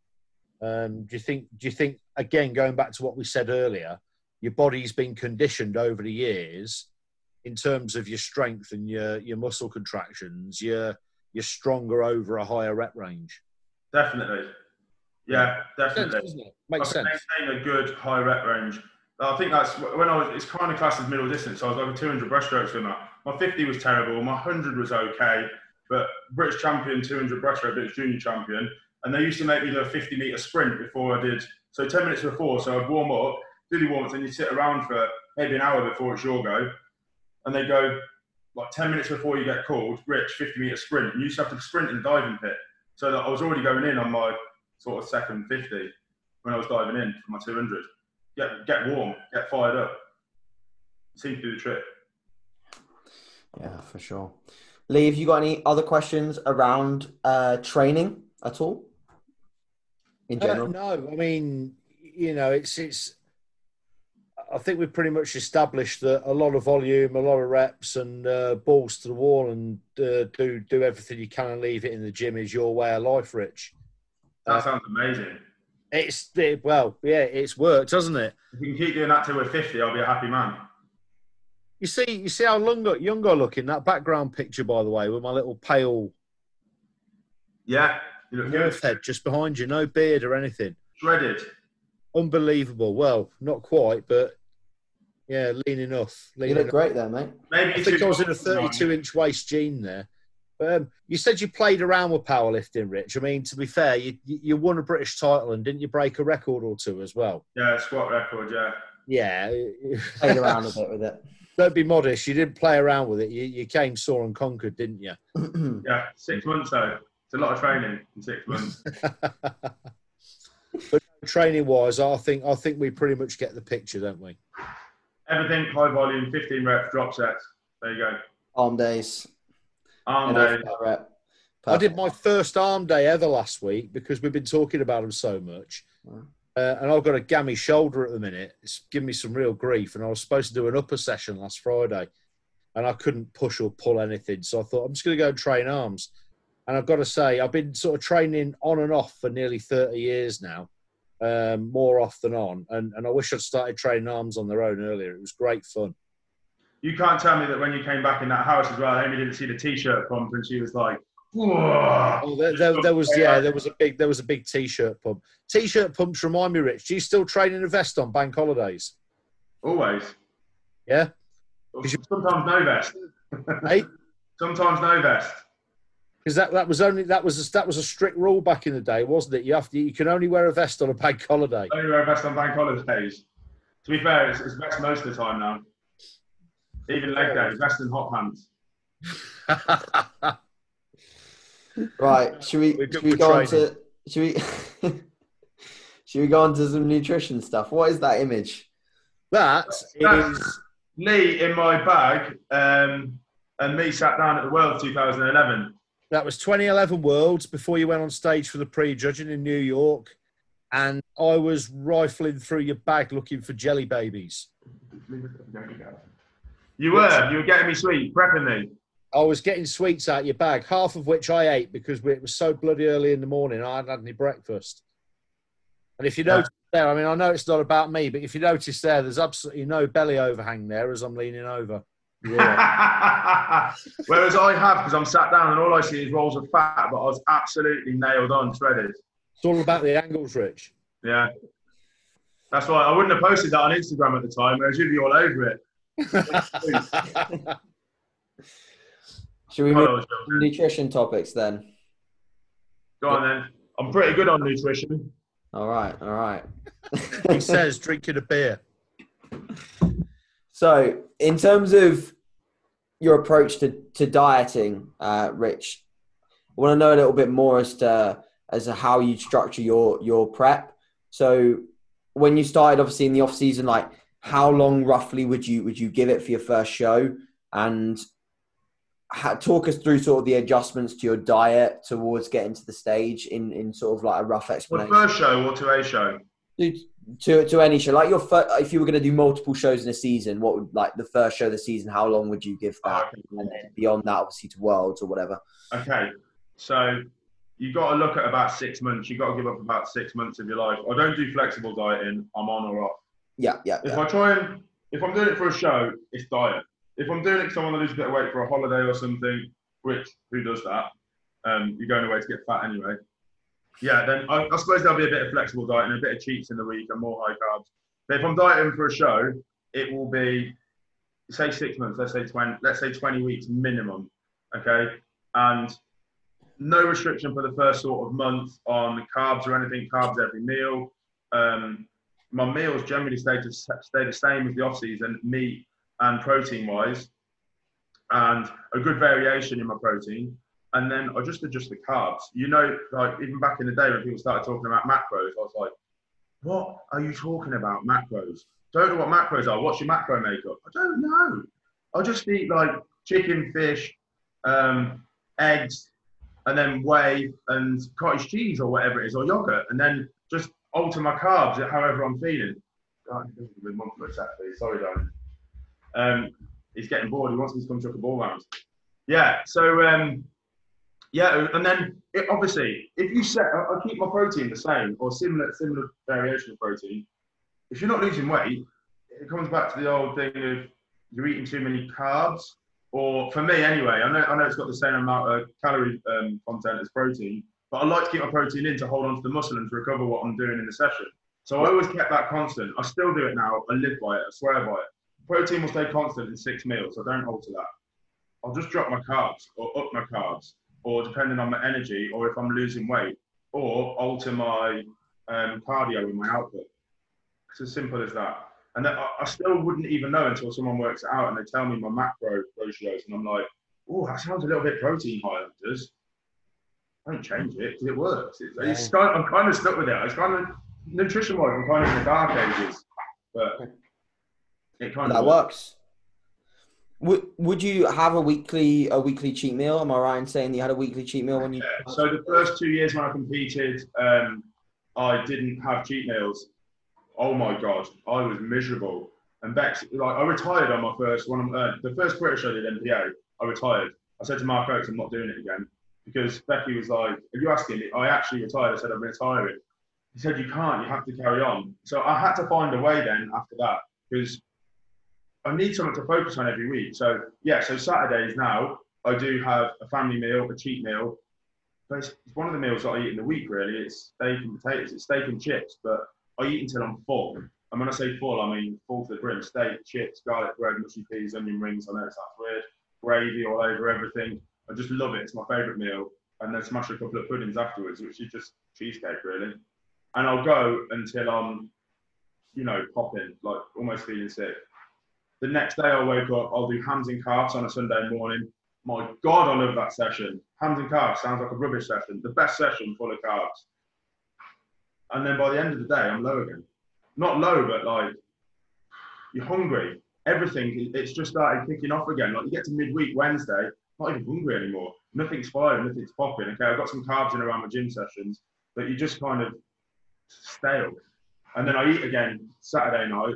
Um, do you think? Do you think again going back to what we said earlier? Your body's been conditioned over the years in terms of your strength and your your muscle contractions. You're you're stronger over a higher rep range. Definitely. Yeah, definitely. It? Makes sense. maintain a good high rep range. I think that's when I was. It's kind of classed as middle distance. So I was a 200 breaststroke swimmer. My 50 was terrible. My 100 was okay, but British champion 200 breaststroke, British junior champion, and they used to make me do a 50 meter sprint before I did. So 10 minutes before, so I'd warm up, do the warm ups, and you sit around for maybe an hour before it's your go, and they go like 10 minutes before you get called, Rich 50 meter sprint, and you used to have to sprint in the diving pit. So that I was already going in on my sort of second 50 when I was diving in for my 200. Get get warm, get fired up. Seems to do the trick. Yeah, for sure. Lee, have you got any other questions around uh, training at all? In Uh, general? no, I mean, you know, it's it's. I think we've pretty much established that a lot of volume, a lot of reps, and uh, balls to the wall, and uh, do do everything you can and leave it in the gym is your way of life, Rich. That sounds amazing. It's it, well, yeah, it's worked, doesn't it? If we can keep doing that till we're 50, I'll be a happy man. You see, you see how younger, younger looking that background picture, by the way, with my little pale Yeah, you look good. north head just behind you, no beard or anything. Shredded. Unbelievable. Well, not quite, but yeah, lean enough. Lean you look enough. great there, mate. Maybe I think I was in a 32 inch waist jean there. But, um, you said you played around with powerlifting, Rich. I mean, to be fair, you, you won a British title and didn't you break a record or two as well? Yeah, squat record, yeah. Yeah. Played around a bit with it. Don't be modest. You didn't play around with it. You, you came, saw, and conquered, didn't you? Yeah, six months though. It's a lot of training in six months. but training wise, I think I think we pretty much get the picture, don't we? Everything high volume, 15 reps, drop sets. There you go. Arm days. Arm head day. off rep. I did my first arm day ever last week because we've been talking about them so much. Wow. Uh, and I've got a gammy shoulder at the minute. It's giving me some real grief. And I was supposed to do an upper session last Friday and I couldn't push or pull anything. So I thought, I'm just going to go and train arms. And I've got to say, I've been sort of training on and off for nearly 30 years now, um, more off than on. And, and I wish I'd started training arms on their own earlier. It was great fun. You can't tell me that when you came back in that house as well, Amy didn't see the t-shirt pump and she was like, Whoa. Oh, there, there, there was yeah, there was a big there was a big t-shirt pump. T-shirt pumps remind me, Rich. Do you still train in a vest on bank holidays? Always. Yeah, Sometimes no vest. hey, Sometimes no vest. Because that, that was only that was a, that was a strict rule back in the day, wasn't it? You have to you can only wear a vest on a bank holiday. Only wear a vest on bank holidays. To be fair, it's, it's vest most of the time now. Even leg days, vest and hot pants. Right. Should we, should we for go on to should we should we go on to some nutrition stuff? What is that image? That's me in my bag, um, and me sat down at the World 2011. That was 2011 Worlds before you went on stage for the pre-judging in New York, and I was rifling through your bag looking for jelly babies. You were, you were getting me sweet, prepping me. I was getting sweets out your bag, half of which I ate because it was so bloody early in the morning. I hadn't had any breakfast. And if you notice there, I mean, I know it's not about me, but if you notice there, there's absolutely no belly overhang there as I'm leaning over. Yeah. Whereas I have, because I'm sat down and all I see is rolls of fat, but I was absolutely nailed on, shredded. It's all about the angles, Rich. Yeah. That's why I wouldn't have posted that on Instagram at the time, whereas you'd be all over it. Should we move Hello, nutrition topics then? Go on then. I'm pretty good on nutrition. All right, all right. he says drinking a beer. So, in terms of your approach to, to dieting, uh, Rich, I want to know a little bit more as to as to how you structure your your prep. So, when you started, obviously in the off season, like how long roughly would you would you give it for your first show, and ha- talk us through sort of the adjustments to your diet towards getting to the stage in in sort of like a rough Well, explanation first show or to a show? To to any show like your fir- if you were going to do multiple shows in a season what would like the first show of the season how long would you give that Okay. and then beyond that obviously to worlds or whatever Okay, so you've got to look at about six months. You've got to give up about six months of your life. I don't do flexible dieting. I'm on or off. yeah yeah, If yeah. I try and if I'm doing it for a show, it's diet. If I'm doing it because I want to lose a bit of weight for a holiday or something, which who does that? Um, you're going away to get fat anyway. Yeah, then I, I suppose there'll be a bit of flexible diet and a bit of cheats in the week and more high carbs. But if I'm dieting for a show, it will be say six months. Let's say twenty. Let's say twenty weeks minimum. Okay, and no restriction for the first sort of month on carbs or anything. Carbs every meal. Um, my meals generally stay to stay the same as the off season, meat and protein wise, and a good variation in my protein. And then I just adjust the carbs. You know, like even back in the day when people started talking about macros, I was like, "What are you talking about macros? Don't know what macros are. What's your macro makeup? I don't know. I just eat like chicken, fish, um, eggs, and then whey and cottage cheese or whatever it is, or yogurt, and then just alter my carbs however I'm feeling. Please. Sorry, darling. Um, he's getting bored. He wants me to come chuck a ball round. Yeah. So um, yeah, and then it, obviously, if you set, I, keep my protein the same or similar, similar variation of protein. If you're not losing weight, it comes back to the old thing of you're eating too many carbs. Or for me, anyway, I know I know it's got the same amount of calorie um, content as protein, but I like to keep my protein in to hold on to the muscle and to recover what I'm doing in the session. So I always kept that constant. I still do it now. I live by it. I swear by it. Protein will stay constant in six meals. I don't alter that. I'll just drop my carbs or up my carbs, or depending on my energy, or if I'm losing weight, or alter my um, cardio in my output. It's as simple as that. And that, I, I still wouldn't even know until someone works it out and they tell me my macro ratios, and I'm like, oh, that sounds a little bit protein high, does. I don't change it because it works. It's, it's kind I'm kind of stuck with it. It's kind of nutrition wise, I'm kind of in the dark ages, but it kind that of works would, would you have a weekly a weekly cheat meal am i right in saying you had a weekly cheat meal when you Yeah. So the first two years when I competed, um, I didn't have cheat meals. Oh my god, I was miserable. And Bex, like I retired on my first one. Uh, the first British I did NPA, I retired. I said to Mark Oates, I'm not doing it again because Becky was like, "Are you asking me?" I actually retired. I said I'm retiring. He said, "You can't. You have to carry on." So I had to find a way then after that because I need something to focus on every week. So yeah, so Saturdays now I do have a family meal, a cheat meal. But it's, one of the meals that I eat in the week. Really, it's steak and potatoes. It's steak and chips, but I eat until I'm full. And when I say full, I mean full to the brim. Steak, chips, garlic bread, mushy peas, onion rings. I know it sounds weird. Gravy all over everything. I just love it. It's my favourite meal. And then smash a couple of puddings afterwards, which is just cheesecake, really. And I'll go until I'm, you know, popping, like almost feeling sick. The next day I wake up, I'll do hams and calves on a Sunday morning. My God, I love that session. Hams and calves sounds like a rubbish session. The best session full of carbs. And then by the end of the day, I'm low again. Not low, but like you're hungry. Everything, it's just started kicking off again. Like you get to midweek Wednesday, not even hungry anymore. Nothing's firing, nothing's popping. Okay, I've got some carbs in around my gym sessions, but you just kind of stale. And then I eat again Saturday night,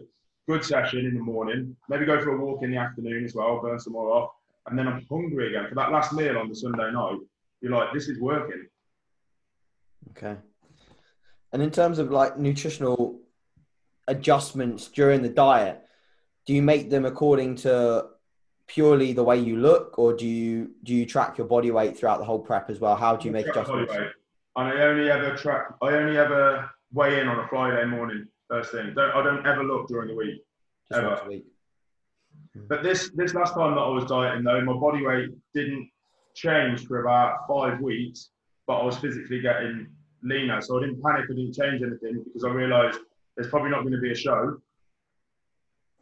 good session in the morning, maybe go for a walk in the afternoon as well, burn some more off. And then I'm hungry again for that last meal on the Sunday night. You're like, this is working. Okay. And in terms of like nutritional adjustments during the diet, do you make them according to purely the way you look, or do you do you track your body weight throughout the whole prep as well? How do you make adjustments? And I only ever track. I only ever weigh in on a Friday morning first thing. Don't I don't ever look during the week. Just ever. week. Hmm. But this this last time that I was dieting though, my body weight didn't change for about five weeks, but I was physically getting leaner. So I didn't panic, I didn't change anything because I realised there's probably not going to be a show.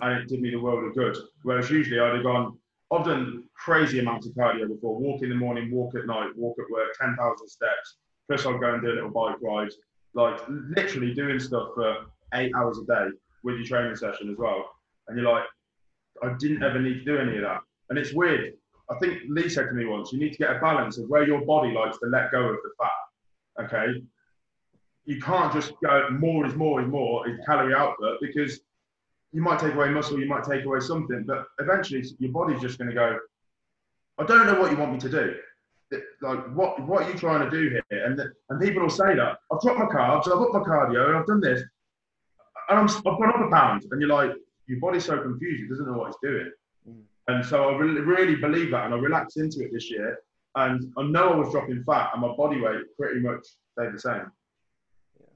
And it did me the world of good. Whereas usually I'd have gone, I've done crazy amounts of cardio before. Walk in the morning, walk at night, walk at work, 10,000 steps. Plus I'd go and do a little bike ride. Like literally doing stuff for eight hours a day with your training session as well. And you're like, I didn't ever need to do any of that. And it's weird. I think Lee said to me once, you need to get a balance of where your body likes to let go of the fat. Okay. You can't just go more is more is more in calorie output because you might take away muscle, you might take away something, but eventually your body's just going to go, I don't know what you want me to do. Like, what, what are you trying to do here? And, and people will say that I've dropped my carbs, I've upped my cardio, and I've done this, and I'm, I've gone up a pound. And you're like, your body's so confused, it doesn't know what it's doing. Mm. And so I really, really believe that, and I relaxed into it this year. And I know I was dropping fat, and my body weight pretty much stayed the same. Yeah.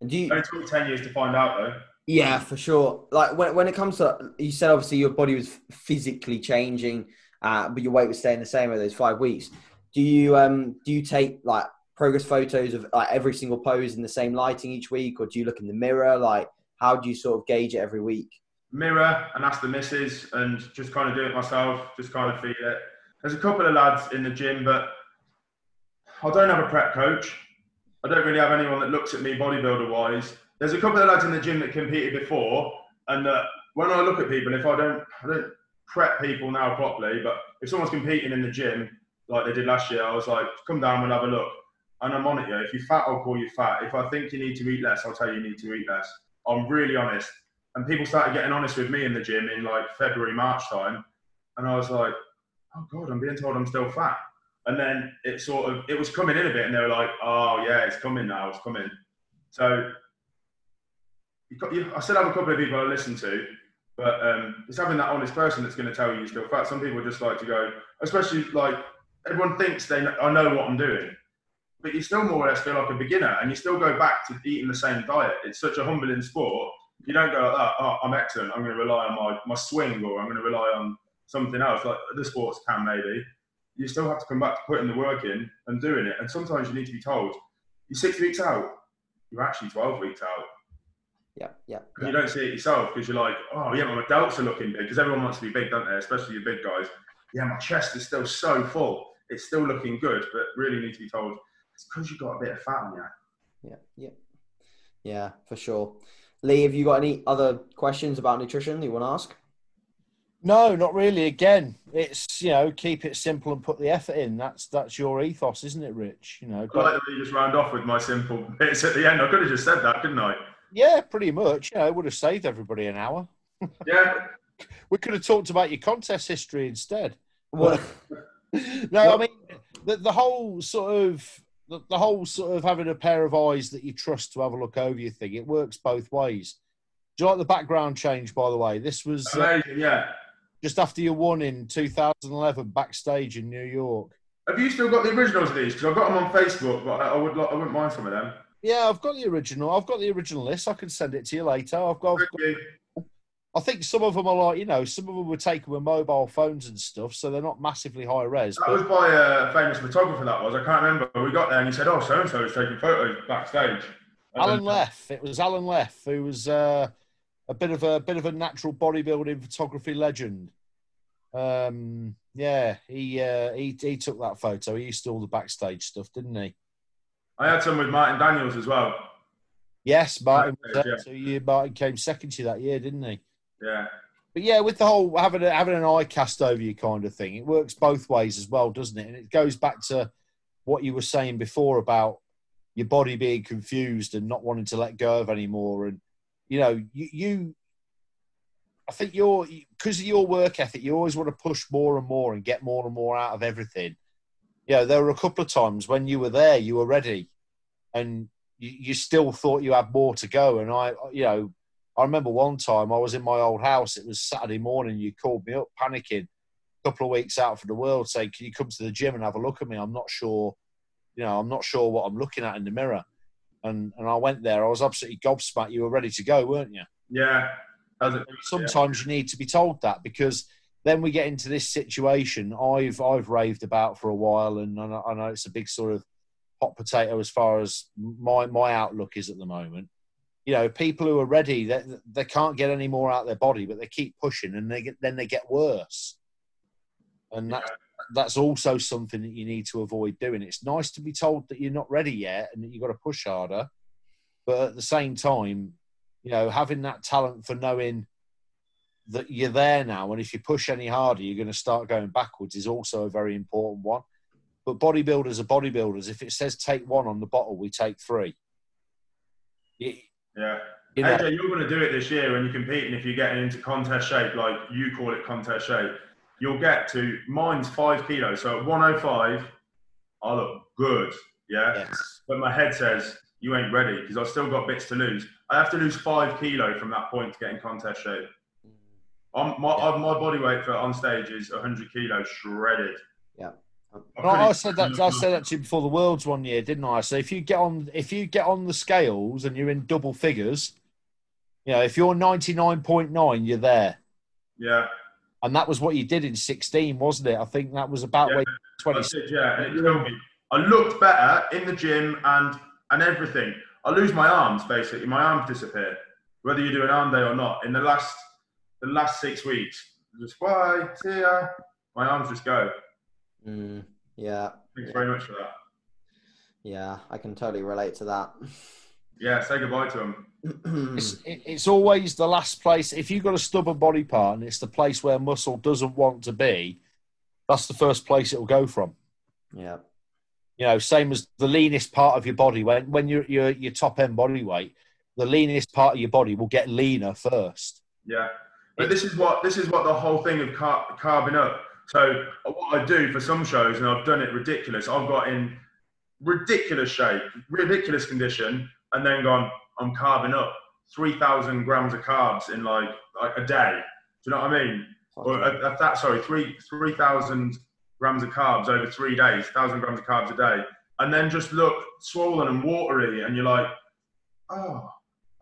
And do you? It took ten years to find out, though. Yeah, for sure. Like when when it comes to, you said obviously your body was physically changing, uh, but your weight was staying the same over those five weeks. Do you um do you take like progress photos of like every single pose in the same lighting each week, or do you look in the mirror? Like, how do you sort of gauge it every week? Mirror and ask the missus, and just kind of do it myself. Just kind of feel it. There's a couple of lads in the gym, but I don't have a prep coach. I don't really have anyone that looks at me bodybuilder wise there's a couple of lads in the gym that competed before, and when I look at people, if I don't, I don't prep people now properly, but if someone's competing in the gym like they did last year, I was like, come down, we'll have a look. And I'm on it, yeah. If you're fat, I'll call you fat. If I think you need to eat less, I'll tell you you need to eat less. I'm really honest. And people started getting honest with me in the gym in like February, March time. And I was like, oh God, I'm being told I'm still fat. And then it sort of, it was coming in a bit and they were like, oh yeah, it's coming now, it's coming. So I still have a couple of people I listen to, but um, it's having that honest person that's going to tell you you're still fat. Some people just like to go, especially like everyone thinks they I know what I'm doing, but you still more or less feel like a beginner, and you still go back to eating the same diet. It's such a humbling sport. You don't go like that. Oh, I'm excellent. I'm going to rely on my my swing, or I'm going to rely on something else, like the sports can maybe. You still have to come back to putting the work in and doing it. And sometimes you need to be told, you're six weeks out. You're actually 12 weeks out yeah, yeah. You don't see it yourself because you're like, oh yeah, my delts are looking big because everyone wants to be big, don't they? Especially the big guys. Yeah, my chest is still so full. It's still looking good, but really need to be told it's because you've got a bit of fat on you. Yeah, yeah, yeah, for sure. Lee, have you got any other questions about nutrition you want to ask? No, not really. Again, it's you know keep it simple and put the effort in. That's that's your ethos, isn't it, Rich? You know. I like that you just round off with my simple bits at the end. I could have just said that, couldn't I? Yeah, pretty much. Yeah, it would have saved everybody an hour. Yeah. we could have talked about your contest history instead. Well, no, I mean the, the whole sort of the, the, whole sort of having a pair of eyes that you trust to have a look over your thing. It works both ways. Do you like the background change, by the way? This was uh, amazing. Uh, yeah. Just after you won in 2011 backstage in New York. Have you still got the originals of these? Because I've got them on Facebook, but I, I would I wouldn't mind some of them. Yeah, I've got the original. I've got the original list. I can send it to you later. I've got. I've got I think some of them are like you know, some of them were taken with mobile phones and stuff, so they're not massively high res. That but... was by a famous photographer. That was. I can't remember. We got there and he said, "Oh, so and so is taking photos backstage." Alan Leff. It was Alan Leff who was uh, a bit of a bit of a natural bodybuilding photography legend. Um, yeah, he uh, he he took that photo. He used to all the backstage stuff, didn't he? I had some with Martin Daniels as well. Yes, Martin. Yeah. So you Martin came second to you that year, didn't he? Yeah. But yeah, with the whole having a, having an eye cast over you kind of thing, it works both ways as well, doesn't it? And it goes back to what you were saying before about your body being confused and not wanting to let go of anymore. And you know, you, you I think you're because of your work ethic, you always want to push more and more and get more and more out of everything you know, there were a couple of times when you were there, you were ready, and you, you still thought you had more to go. And I, you know, I remember one time I was in my old house. It was Saturday morning. You called me up, panicking, a couple of weeks out for the world, saying, "Can you come to the gym and have a look at me?" I'm not sure, you know, I'm not sure what I'm looking at in the mirror. And and I went there. I was absolutely gobsmacked. You were ready to go, weren't you? Yeah. Sometimes you need to be told that because then we get into this situation I've I've raved about for a while, and I know, I know it's a big sort of hot potato as far as my my outlook is at the moment. You know, people who are ready, they, they can't get any more out of their body, but they keep pushing, and they get, then they get worse. And that's that's also something that you need to avoid doing. It's nice to be told that you're not ready yet and that you've got to push harder, but at the same time, you know, having that talent for knowing that you're there now, and if you push any harder, you're going to start going backwards is also a very important one. But bodybuilders are bodybuilders. If it says take one on the bottle, we take three. Yeah. AJ, you're going to do it this year when you're competing. If you're getting into contest shape, like you call it contest shape, you'll get to mine's five kilos. So at 105, I look good. Yeah. Yes. But my head says you ain't ready because I've still got bits to lose. I have to lose five kilo from that point to get in contest shape. Mm. I'm, my, yeah. my body weight for on stage is 100 kilos shredded. I said that. I said that to you before the worlds one year, didn't I? So if you get on, if you get on the scales and you're in double figures, you know, if you're 99.9, you're there. Yeah. And that was what you did in 16, wasn't it? I think that was about yeah, 20. Did, yeah, and it killed me. I looked better in the gym and and everything. I lose my arms basically. My arms disappear, whether you do an arm day or not. In the last the last six weeks, just bye, see ya. My arms just go. Mm, yeah. Thanks yeah. very much for that. Yeah, I can totally relate to that. Yeah, say goodbye to them. it's, it's always the last place. If you've got a stubborn body part and it's the place where muscle doesn't want to be, that's the first place it will go from. Yeah. You know, same as the leanest part of your body. When when you're your your top end body weight, the leanest part of your body will get leaner first. Yeah, but this is what this is what the whole thing of car- carving up. So what I do for some shows, and I've done it ridiculous. I've got in ridiculous shape, ridiculous condition, and then gone. I'm carving up three thousand grams of carbs in like, like a day. Do you know what I mean? Or uh, that sorry, three three thousand grams of carbs over three days, thousand grams of carbs a day, and then just look swollen and watery, and you're like, oh,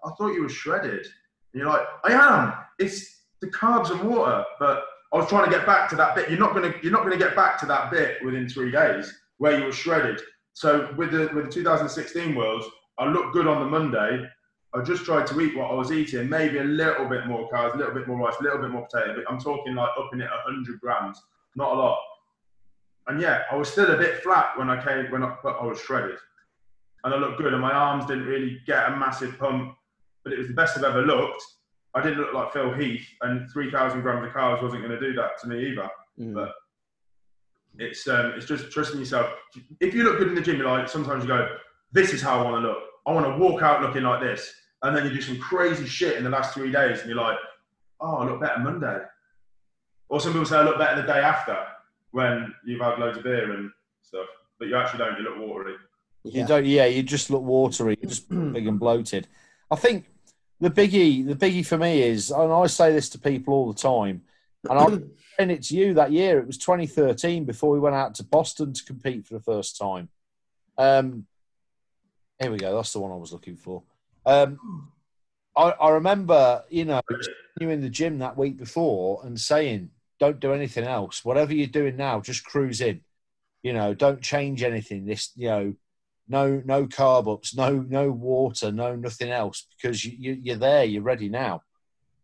I thought you were shredded. And you're like, I am. It's the carbs and water, but I was trying to get back to that bit. You're not gonna you're not gonna get back to that bit within three days where you were shredded. So with the with the 2016 Worlds, I looked good on the Monday. I just tried to eat what I was eating, maybe a little bit more carbs, a little bit more rice, a little bit more potato. But I'm talking like upping it 100 grams, not a lot. And yeah, I was still a bit flat when I came when I, but I was shredded, and I looked good. And my arms didn't really get a massive pump, but it was the best I've ever looked. I didn't look like Phil Heath, and 3,000 grams of carbs wasn't going to do that to me either. Mm. But it's um, it's just trusting yourself. If you look good in the gym, you're like sometimes you go, "This is how I want to look. I want to walk out looking like this," and then you do some crazy shit in the last three days, and you're like, "Oh, I look better Monday." Or some people say I look better the day after when you've had loads of beer and stuff, but you actually don't. You look watery. Yeah. You don't. Yeah, you just look watery. You're just big and bloated. I think the biggie, the biggie for me is, and I say this to people all the time, and I'm saying it to you that year. It was 2013 before we went out to Boston to compete for the first time. Um, here we go. That's the one I was looking for. Um, I, I remember, you know, you in the gym that week before and saying, "Don't do anything else. Whatever you're doing now, just cruise in. You know, don't change anything. This, you know, no no carb ups, no no water, no nothing else because you, you are there, you're ready now,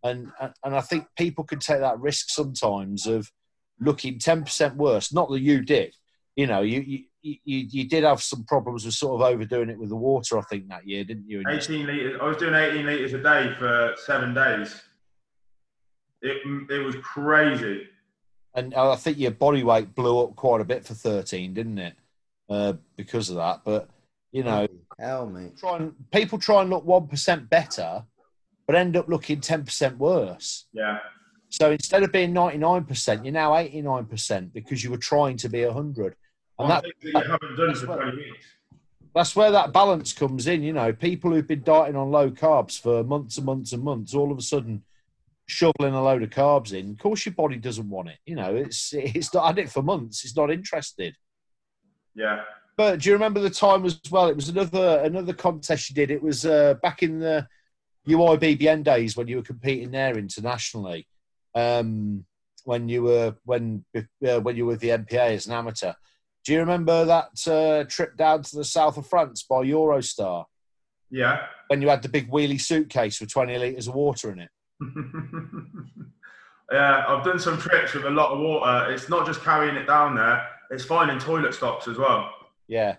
and and I think people can take that risk sometimes of looking ten percent worse. Not that you did, you know, you. you you, you did have some problems with sort of overdoing it with the water, I think, that year, didn't you? 18 litres. I was doing 18 litres a day for seven days. It, it was crazy. And I think your body weight blew up quite a bit for 13, didn't it? Uh, because of that. But you know, hell, mate. Try and, people try and look one percent better, but end up looking ten percent worse. Yeah. So instead of being ninety nine percent, you're now eighty nine percent because you were trying to be hundred. And well, that, that, you haven't done for twenty that's where that balance comes in. You know, people who've been dieting on low carbs for months and months and months, all of a sudden shoveling a load of carbs in. Of course, your body doesn't want it. You know, it's it's not had it for months. It's not interested. Yeah. But do you remember the time as well? It was another another contest you did. It was uh, back in the UIBBN days when you were competing there internationally. Um, when you were when uh, when you were with the NPA as an amateur. Do you remember that uh, trip down to the south of France by Eurostar? Yeah. When you had the big wheelie suitcase with 20 litres of water in it? yeah, I've done some trips with a lot of water. It's not just carrying it down there, it's finding toilet stops as well. Yeah.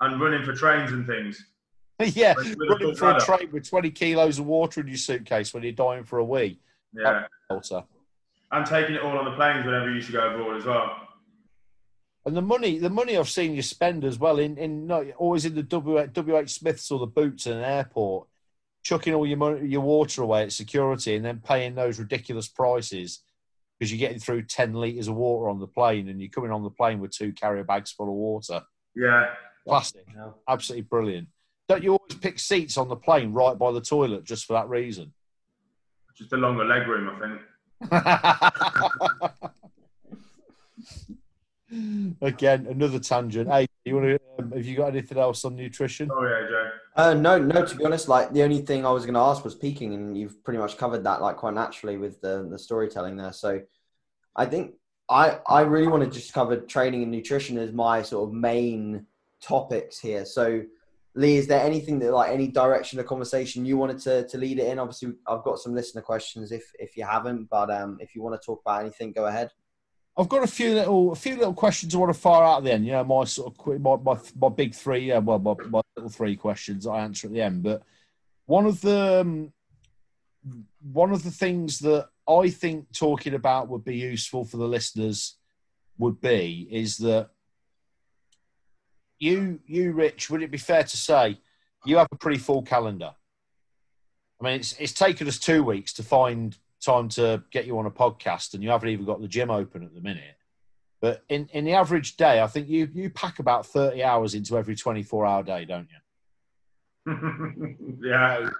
And running for trains and things. yeah, running for a train with 20 kilos of water in your suitcase when you're dying for a wee. Yeah. And taking it all on the planes whenever you used to go abroad as well. And the money, the money I've seen you spend as well in, in not always in the WH Smiths or the boots in an airport, chucking all your money, your water away at security, and then paying those ridiculous prices because you're getting through ten liters of water on the plane, and you're coming on the plane with two carrier bags full of water. Yeah, plastic, absolutely brilliant. Don't you always pick seats on the plane right by the toilet just for that reason? Just a longer leg room, I think. Again, another tangent. Hey, you want to? Um, have you got anything else on nutrition? Oh yeah, Joe. Uh, no, no. To be honest, like the only thing I was going to ask was peaking, and you've pretty much covered that like quite naturally with the the storytelling there. So, I think I I really want to just cover training and nutrition as my sort of main topics here. So, Lee, is there anything that like any direction of conversation you wanted to to lead it in? Obviously, I've got some listener questions if if you haven't, but um, if you want to talk about anything, go ahead. I've got a few little, a few little questions I want to fire out at the end. You know, my sort of my my, my big three, yeah, well, my, my little three questions I answer at the end. But one of the um, one of the things that I think talking about would be useful for the listeners would be is that you, you, Rich, would it be fair to say you have a pretty full calendar? I mean, it's it's taken us two weeks to find time to get you on a podcast and you haven't even got the gym open at the minute. But in, in the average day, I think you, you pack about 30 hours into every 24 hour day, don't you? yeah.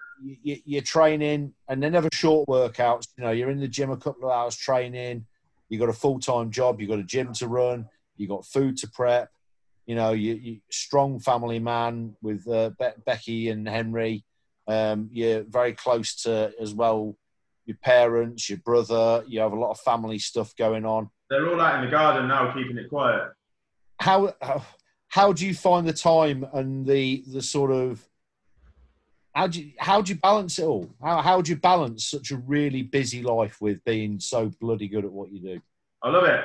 You, you're training and they're never short workouts. You know, you're in the gym a couple of hours training. You've got a full time job. You've got a gym to run. You've got food to prep. You know, you, you strong family man with uh, Be- Becky and Henry. Um, you're very close to as well your parents, your brother. You have a lot of family stuff going on. They're all out in the garden now, keeping it quiet. How how, how do you find the time and the the sort of how do you how do you balance it all? How how do you balance such a really busy life with being so bloody good at what you do? I love it.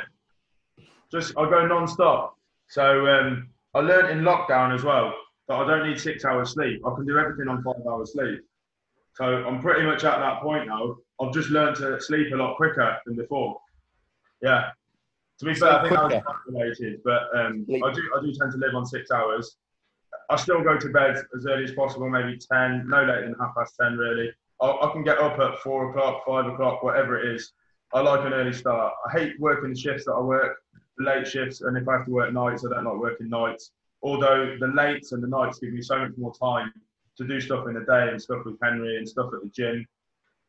Just I go non-stop. So um, I learned in lockdown as well that I don't need six hours sleep. I can do everything on five hours sleep. So I'm pretty much at that point now. I've just learned to sleep a lot quicker than before. Yeah. To be fair, I think quicker. I related, but um, I do I do tend to live on six hours. I still go to bed as early as possible, maybe ten, no later than half past ten, really. I, I can get up at four o'clock, five o'clock, whatever it is. I like an early start. I hate working the shifts that I work, the late shifts, and if I have to work nights, I don't like working nights. Although the lates and the nights give me so much more time to do stuff in the day and stuff with Henry and stuff at the gym.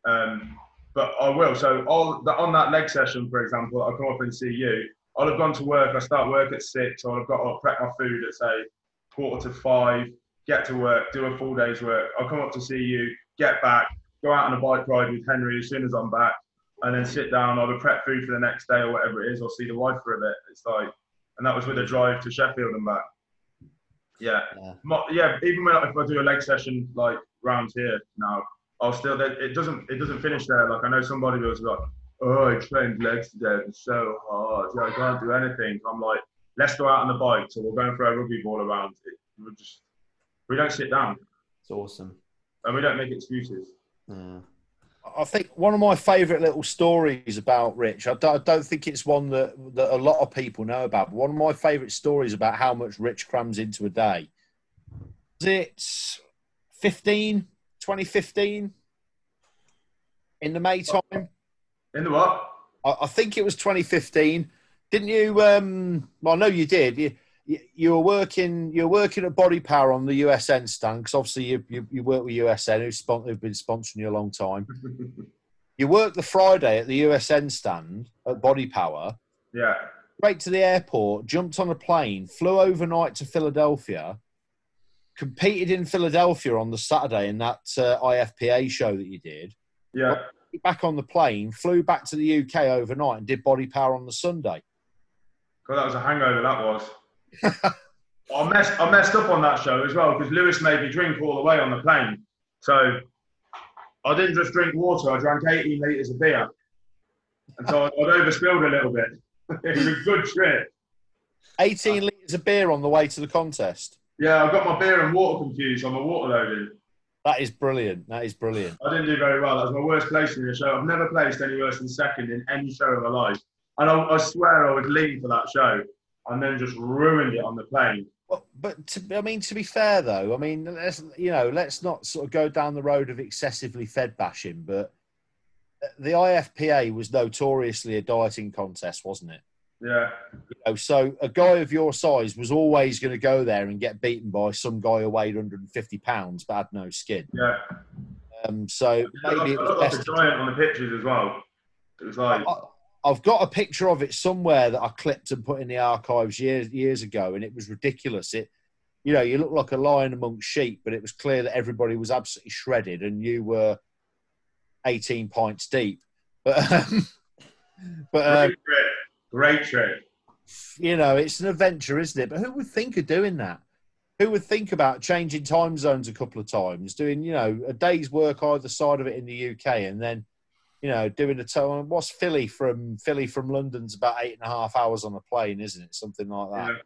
Um, but I will. So all the, on that leg session, for example, I come up and see you. I'll have gone to work. I start work at six, or I've got to prep my food at say quarter to five. Get to work, do a full day's work. I'll come up to see you, get back, go out on a bike ride with Henry as soon as I'm back, and then sit down. I'll prep food for the next day or whatever it is. I'll see the wife for a bit. It's like, and that was with a drive to Sheffield and back. Yeah. Yeah. yeah even when if I do a leg session like round here now, I'll still it doesn't it doesn't finish there. Like I know somebody was like, oh, I trained legs today. It's so hard. Yeah, I can't do anything. I'm like, let's go out on the bike. So we're going for a rugby ball around. It, we just we don't sit down. It's awesome. And we don't make excuses. Yeah. I think one of my favourite little stories about Rich, I don't, I don't, think it's one that, that a lot of people know about, but one of my favourite stories about how much Rich crams into a day. Is it 15, 2015 in the May time? In the what? I, I think it was 2015. Didn't you? Um, well, no, you did. You, you, you were working you were working at Body Power on the USN stand because obviously you, you, you work with USN who's spon- who've been sponsoring you a long time. You work the Friday at the USN stand at Body Power. yeah, Straight to the airport, jumped on a plane, flew overnight to Philadelphia, competed in Philadelphia on the Saturday in that uh, IFPA show that you did. yeah. Back on the plane, flew back to the UK overnight and did Body Power on the Sunday. God, that was a hangover. That was. I messed. I messed up on that show as well because Lewis made me drink all the way on the plane. So I didn't just drink water. I drank 18 liters of beer, and so I'd overspilled a little bit. it was a good trip. 18 litres of beer on the way to the contest. Yeah, I've got my beer and water confused on my water loading. That is brilliant. That is brilliant. I didn't do very well. That was my worst placing in the show. I've never placed any worse than second in any show of my life. And I, I swear I was lean for that show and then just ruined it on the plane. Well, but to, I mean, to be fair though, I mean, let's you know, let's not sort of go down the road of excessively fed bashing. But the IFPA was notoriously a dieting contest, wasn't it? Yeah. You know, so a guy of your size was always going to go there and get beaten by some guy who weighed 150 pounds but had no skin. Yeah. Um, so maybe it was like best a giant on the pictures as well. It was like, I- I've got a picture of it somewhere that I clipped and put in the archives years years ago, and it was ridiculous. It, you know, you look like a lion amongst sheep, but it was clear that everybody was absolutely shredded, and you were eighteen pints deep. But, um, but um, great trip. You know, it's an adventure, isn't it? But who would think of doing that? Who would think about changing time zones a couple of times, doing you know a day's work either side of it in the UK, and then you know doing a time? What's Philly from Philly from London's about eight and a half hours on a plane, isn't it? Something like that. Yeah.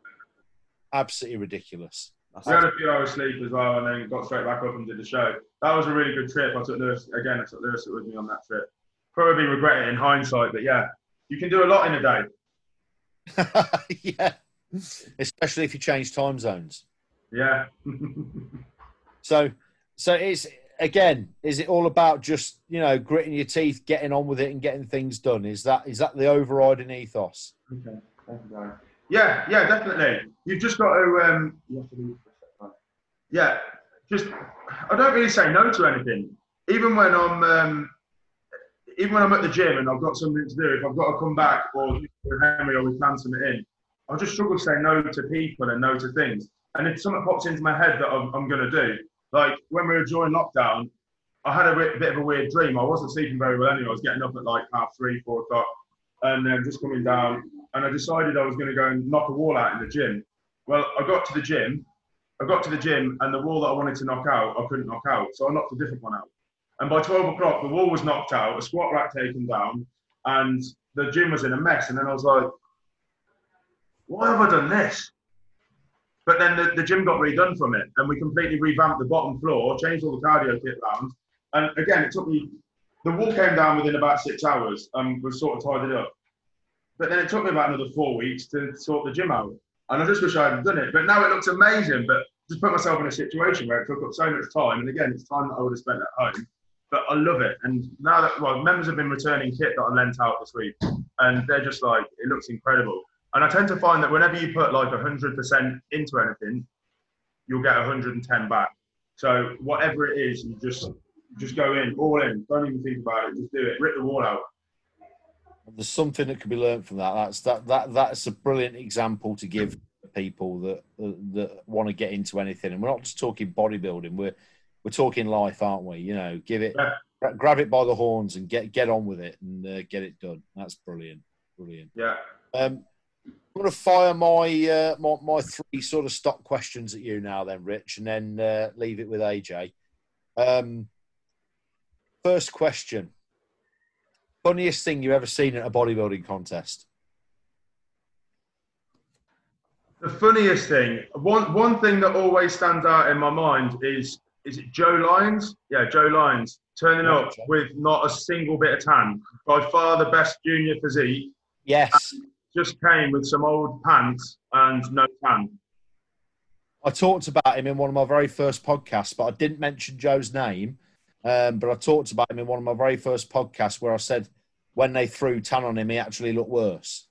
Absolutely ridiculous. That's We had a few hours sleep as well and then got straight back up and did the show. That was a really good trip. I took Lewis, again, I took Lewis with me on that trip. Probably regret it in hindsight, but yeah, you can do a lot in a day. yeah, especially if you change time zones. Yeah. So, so it's again, is it all about just you know gritting your teeth, getting on with it, and getting things done? Is that is that the overriding ethos? Okay. Thank you, Yeah, yeah, definitely. You've just got to. Um, you have to leave for a second. Yeah, just. I don't really say no to anything. Even when I'm, um, even when I'm at the gym and I've got something to do, if I've got to come back or with Henry or we plan something in, I just struggle to say no to people and no to things. And if something pops into my head that I'm, I'm going to do, like when we were during lockdown, I had a bit, of a weird dream. I wasn't sleeping very well anyway. I was getting up at like half three, four o'clock, and then just coming down. And I decided I was going to go and knock a wall out in the gym. Well, I got to the gym. I got to the gym, and the wall that I wanted to knock out, I couldn't knock out. So I knocked a different one out. And by 12 o'clock, the wall was knocked out, a squat rack taken down, and the gym was in a mess. And then I was like, why have I done this? But then the, the gym got redone from it, and we completely revamped the bottom floor, changed all the cardio kit round. And again, it took me, the wall came down within about six hours and was sort of tidied up. But then it took me about another four weeks to sort the gym out. And I just wish I hadn't done it. But now it looks amazing. But just put myself in a situation where it took up so much time. And again, it's time that I would have spent at home. But I love it. And now that, well, members have been returning kit that I lent out this week. And they're just like, it looks incredible. And I tend to find that whenever you put like 100% into anything, you'll get 110 back. So whatever it is, you just just go in, all in. Don't even think about it. Just do it. Rip the wall out. There's something that can be learned from that. That's that that that's a brilliant example to give people that that want to get into anything. And we're not just talking bodybuilding. We're we're talking life, aren't we? You know, give it, Yeah. grab it by the horns and get get on with it and uh, get it done. That's brilliant, brilliant. Yeah. Um, I'm going to fire my, uh, my my three sort of stock questions at you now, then, Rich, and then uh, leave it with AJ. Um, first question: Funniest thing you ever seen at a bodybuilding contest? The funniest thing, one one thing that always stands out in my mind is is it Joe Lyons? Yeah, Joe Lyons turning Yeah, up Joe. with not a single bit of tan. By far the best junior physique. Yes, Just came with some old pants and no tan. I talked about him in one of my very first podcasts, but I didn't mention Joe's name. Um, but I talked about him in one of my very first podcasts where I said when they threw tan on him, he actually looked worse.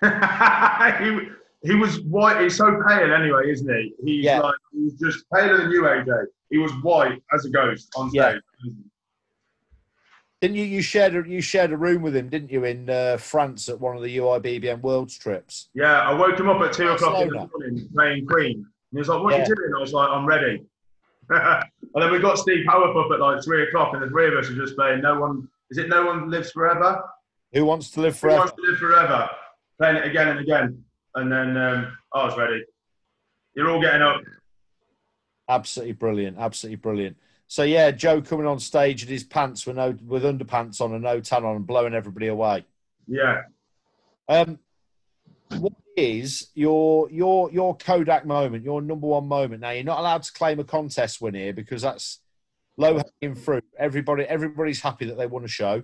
he, he was white. He's so pale anyway, isn't he? He's Yeah. like he's just paler than you, AJ. He was white as a ghost on Yeah. stage. Didn't you? You shared a, you shared a room with him, didn't you, in uh, France at one of the UIBBM Worlds trips? Yeah, I woke him up at two o'clock in the morning playing Queen. And he was like, "What are you doing?" I was like, "I'm ready." and then we got Steve Howarth up at like three o'clock, and the three of us were just playing. No one is it? No one lives forever. Who wants to live forever? Who wants to live forever? Playing it again and again, and then um, I was ready. You're all getting up. Absolutely brilliant. Absolutely brilliant. So yeah, Joe coming on stage in his pants with no with underpants on and no tan on and blowing everybody away. Yeah. Um, what is your your your Kodak moment? Your number one moment? Now you're not allowed to claim a contest win here because that's low hanging fruit. Everybody everybody's happy that they won a show.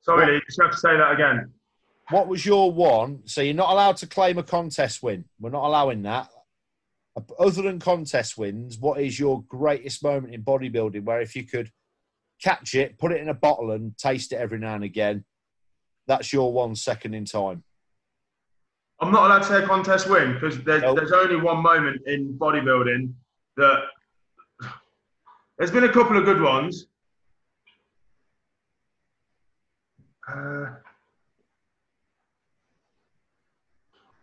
Sorry, Lee, you just have to say that again. What was your one? So you're not allowed to claim a contest win. We're not allowing that. Other than contest wins, what is your greatest moment in bodybuilding where if you could catch it, put it in a bottle and taste it every now and again, that's your one second in time? I'm not allowed to say a contest win because there's, Nope. there's only one moment in bodybuilding that there's been a couple of good ones. Uh,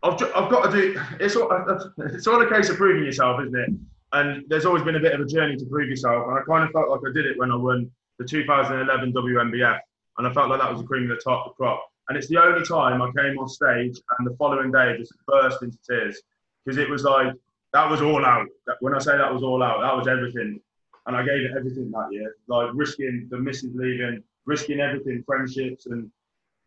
I've, ju- I've got to do it's all, uh, it's all a case of proving yourself, isn't it? And there's always been a bit of a journey to prove yourself. And I kind of felt like I did it when I won the 2011 WNBF, And I felt like that was the cream of the top the crop. And it's the only time I came on stage and the following day just burst into tears because it was like that was all out. When I say that was all out, that was everything, and I gave it everything that year. Like risking the missus leaving, risking everything, friendships, and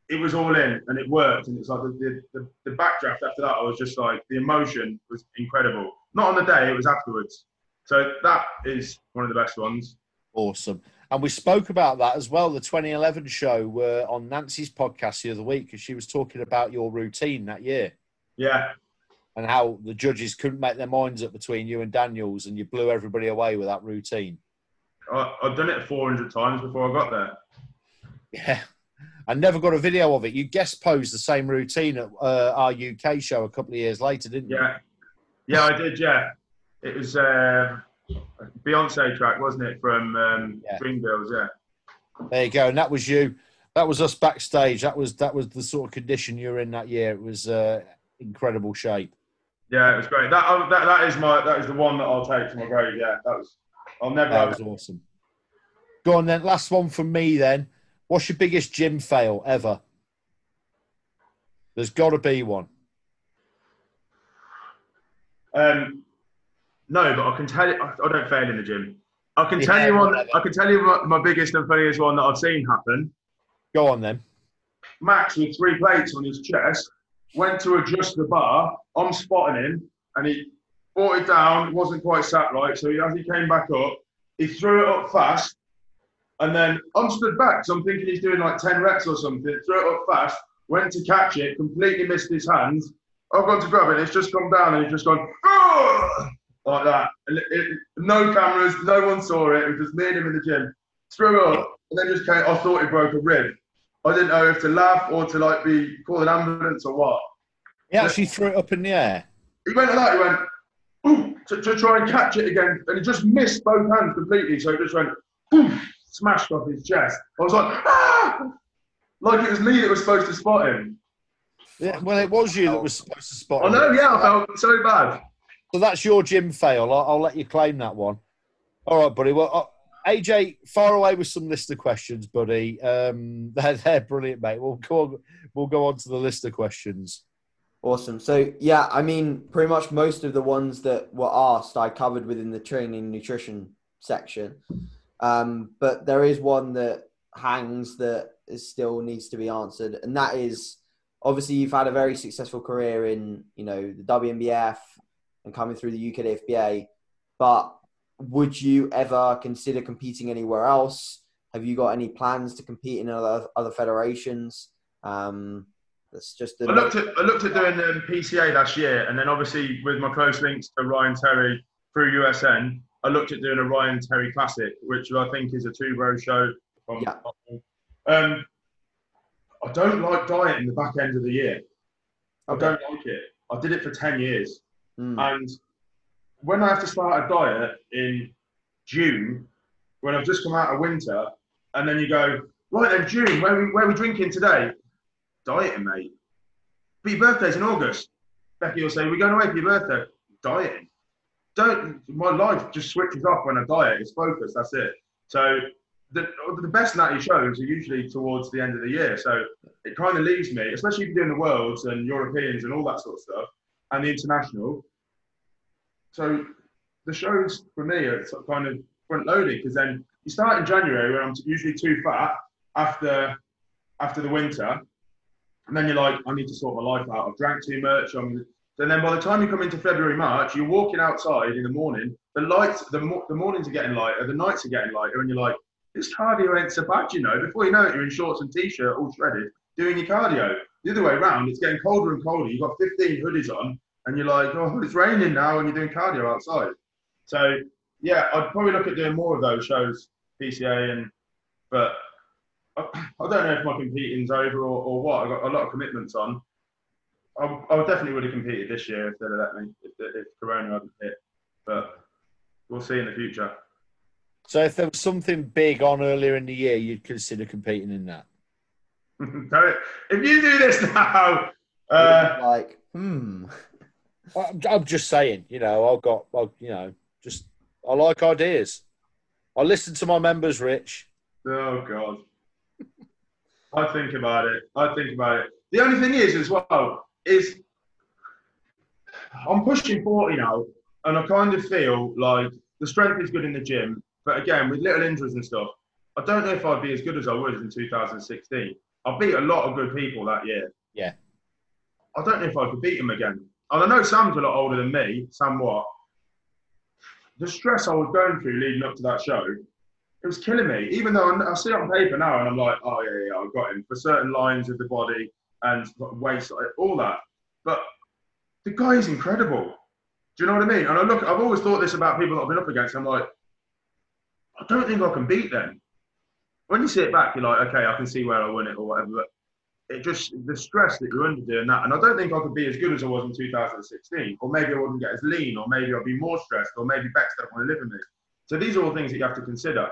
it was all in, and it worked. And it's like the, the, the, backdraft after that, I was just like the emotion was incredible. Not on the day, it was afterwards. So that is one of the best ones. Awesome. And we spoke about that as well. The 2011 show were on Nancy's podcast the other week because she was talking about your routine that year Yeah, and how the judges couldn't make their minds up between you and Daniels and you blew everybody away with that routine. I, I've done it 400 times before I got there. Yeah. I never got a video of it. You guest posed the same routine at uh, our UK show a couple of years later, didn't you? Yeah, yeah, I did. Yeah, it was uh, a Beyonce track, wasn't it, from um, Yeah. Dreamgirls? Yeah, There you go. And that was you. That was us backstage. That was that was the sort of condition you were in that year. It was uh, incredible shape. yeah, it was great. That, uh, that that is my that is the one that I'll take to my grave. Yeah, that was. I'll never. That was awesome. Go on then. Last one from me then. What's your biggest gym fail ever? There's got to be one. Um, no, but I can tell you, I, don't fail in the gym. I can tell you one. whatever. I can tell you my, my biggest and funniest one that I've seen happen. Go on then. Max with three plates on his chest went to adjust the bar. I'm spotting him, and he brought it down. It wasn't quite sat right, so he, as he came back up, he threw it up fast, and then I'm stood back. So I'm thinking he's doing like ten reps or something. Threw it up fast, went to catch it, completely missed his hands. I've gone to grab it. It's just come down, and he's just gone "Ugh!" like that. And it, it- no cameras, no one saw it. It was just me and him in the gym. Threw it up, and then just came. I thought he broke a rib. I didn't know if to laugh or to like be call an ambulance or what. He actually threw it up in the air. He went like that. He went boom to, to try and catch it again, and he just missed both hands completely. So he just went boom, smashed off his chest. I was like, ah! like it was me that was supposed to spot him. Yeah, well, it was you that was supposed to spot him. I know, yeah, I felt so bad. So that's your gym fail. I'll, I'll let you claim that one. All right, buddy. Well, uh, AJ, far away with some list of questions, buddy. Um, they're, they're brilliant, mate. We'll go on, we'll go on to the list of questions. Awesome. So yeah, I mean, pretty much most of the ones that were asked, I covered within the training nutrition section. Um, but there is one that hangs that still needs to be answered, and that is obviously you've had a very successful career in you know the WNBF and coming through the UK FBA, but would you ever consider competing anywhere else? Have you got any plans to compete in other other federations? Um, that's just I looked at I looked at doing um, PCA last year, and then obviously with my close links to Ryan Terry through USN, I looked at doing a Ryan Terry Classic, which I think is a two row show. from- Yeah. Um, I don't like dieting the back end of the year. I Okay. don't like it. I did it for 10 years. Mm. And when I have to start a diet in June, when I've just come out of winter, and then you go, right then, June, where are we, where are we drinking today? Dieting, mate. But your birthday's in August. Becky will say, we're going away for your birthday. Dieting. Don't, my life just switches off when I diet. It's focused, that's it. So the, the best natty shows are usually towards the end of the year. So it kind of leaves me, especially if you're doing the worlds and Europeans and all that sort of stuff, and the international. So the shows for me are kind of front loaded because then you start in January when I'm usually too fat after after the winter, and then you're like, I need to sort my life out. I've drank too much. I'm, and then by the time you come into February, March, you're walking outside in the morning. The lights, the, mo- the mornings are getting lighter, the nights are getting lighter, and you're like, this cardio ain't so bad, you know. Before you know it, you're in shorts and t-shirt, all shredded, doing your cardio. The other way around, it's getting colder and colder. You've got 15 hoodies on, and you're like, oh, it's raining now, and you're doing cardio outside. So yeah, I'd probably look at doing more of those shows, PCA, and but I, I don't know if my competing's over or, or what. I've got a lot of commitments on. I, I definitely would have competed this year if they'd have let me, if, if Corona hadn't hit. But we'll see in the future. So if there was something big on earlier in the year, you'd consider competing in that. If you do this now, uh, like, hmm. I'm, I'm just saying, you know, I've got, I, you know, just I like ideas. I listen to my members, Rich. oh god, I think about it. I think about it. The only thing is, as well, is I'm pushing 40 now, and I kind of feel like the strength is good in the gym, but again, with little injuries and stuff, I don't know if I'd be as good as I was in 2016. I beat a lot of good people that year. Yeah. I don't know if I could beat them again. And I know Sam's a lot older than me, somewhat. The stress I was going through leading up to that show, it was killing me. Even though I I see it on paper now and I'm like, oh, yeah, yeah, I've got him for certain lines of the body and waist, all that. But the guy is incredible. Do you know what I mean? And I look, I've always thought this about people that I've been up against. I'm like, I don't think I can beat them. When you see it back, you're like, okay, I can see where I won it or whatever. But it just the stress that you're under doing that, and I don't think I could be as good as I was in 2016, or maybe I wouldn't get as lean, or maybe I'd be more stressed, or maybe Bex don't want to live with me. So these are all things that you have to consider.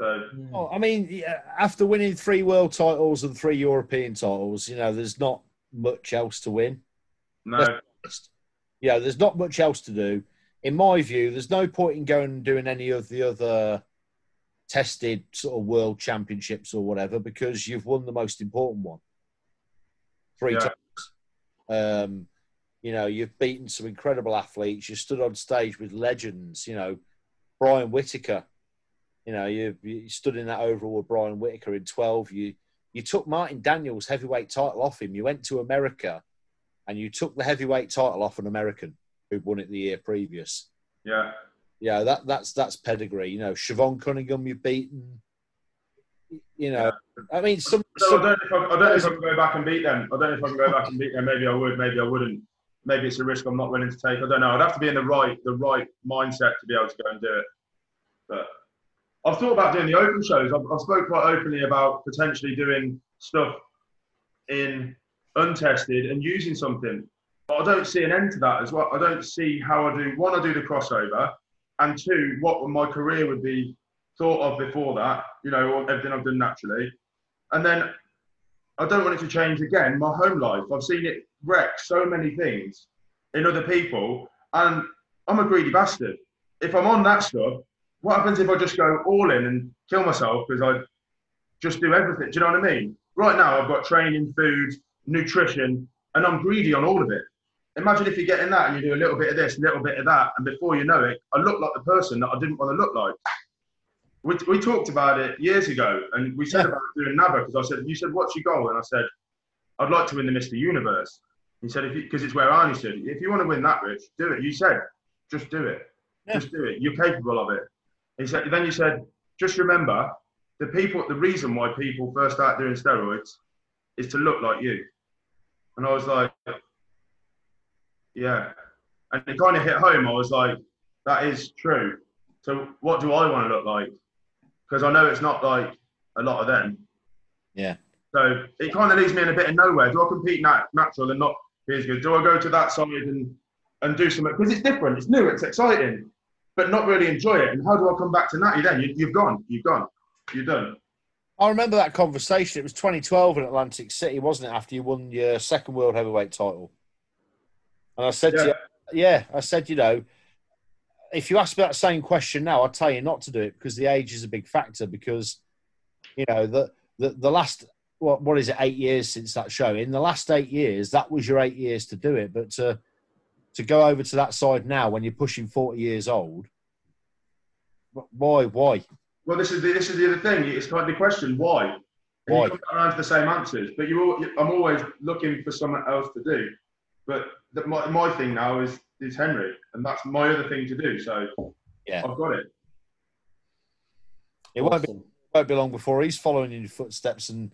So Well, I mean, yeah, after winning three world titles and three European titles, you know, there's not much else to win. no, Yeah, there's not much else to do. In my view, there's no point in going and doing any of the other tested sort of world championships or whatever because you've won the most important one three Yeah. times. Um, you know, you've beaten some incredible athletes. You stood on stage with legends. You know, Brian Whitaker. You know, you, you stood in that overall with Brian Whitaker in 12. You you took Martin Daniels' heavyweight title off him. You went to America and you took the heavyweight title off an American who'd won it the year previous. yeah, Yeah, that that's that's pedigree. You know, Siobhan Cunningham you've beaten. You know, I mean, some, So I don't, know if I, I don't know if I can go back and beat them. I don't know if I can go back and beat them. Maybe I would. Maybe I wouldn't. Maybe it's a risk I'm not willing to take. I don't know. I'd have to be in the right the right mindset to be able to go and do it. But I've thought about doing the open shows. I've, I've spoke quite openly about potentially doing stuff in untested and using something. But I don't see an end to that as well. I don't see how I do. One, I do the crossover, and two, what my career would be thought of before that. You know, everything I've done naturally, and then I don't want it to change again. My home life, I've seen it wreck so many things in other people, and I'm a greedy bastard. If I'm on that stuff, what happens if I just go all in and kill myself because I just do everything? Do you know what I mean? Right now, I've got training, food, nutrition, and I'm greedy on all of it. Imagine if you get in that and you do a little bit of this, a little bit of that, and before you know it, I look like the person that I didn't want to look like. We, we talked about it years ago, and we said Yeah. about doing NABBA because I said, you said, what's your goal? And I said, I'd like to win the Mr. Universe. He said, because it's where Arnie said, if you want to win that, Rich, do it. You said, just do it. Yeah. Just do it. You're capable of it. He said, then you said, just remember, the people, the reason why people first start doing steroids is to look like you. And I was like, yeah. And it kind of hit home. I was like, that is true. So what do I want to look like? Because I know it's not like a lot of them. Yeah. So it kind of leaves me in a bit of nowhere. Do I compete nat- natural and not be as good. Do I go to that side and and do something because it's different, it's new, it's exciting, but not really enjoy it? And how do I come back to Natty then? You, you've gone, you've gone, you're done. I remember that conversation. It was 2012 in Atlantic City, wasn't it? After you won your second world heavyweight title, and I said Yeah. to you, "Yeah," I said, you know, if you ask me that same question now, I'd tell you not to do it because the age is a big factor. Because you know the the, the last what what is it eight years since that show? In the last eight years, that was your eight years to do it. But to to go over to that side now when you're pushing 40 years old, why why? Well, this is the, this is the other thing. It's kind of the question why. And Why? You come around to the same answers, but you all, I'm always looking for something else to do. But the, my, my thing now is is Henry, and that's my other thing to do. So Yeah. I've got it. It won't be won't be long before he's following in your footsteps and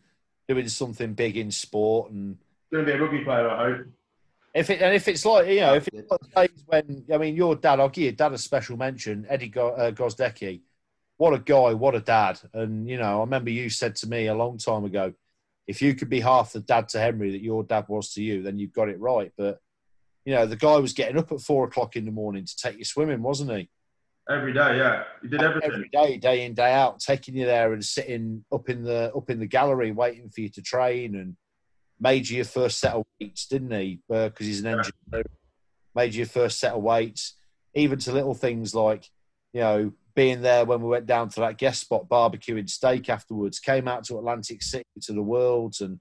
doing something big in sport. And Going to be a rugby player, I hope. If it and if it's like you know, if Good. it's like days when I mean, your dad, I'll give your dad a special mention, Eddie Go, uh, Gosdecki. What a guy, what a dad. And you know, I remember you said to me a long time ago, if you could be half the dad to Henry that your dad was to you, then you've got it right. But you know, the guy was getting up at four o'clock in the morning to take you swimming, wasn't he? Every day, yeah. He did everything. every day, day in, day out, taking you there and sitting up in the up in the gallery, waiting for you to train, and made you your first set of weights, didn't he? Uh, because he's an Yeah. engineer. Made you your first set of weights, even to little things like, you know, being there when we went down to that guest spot barbecuing steak afterwards. Came out to Atlantic City to the Worlds, and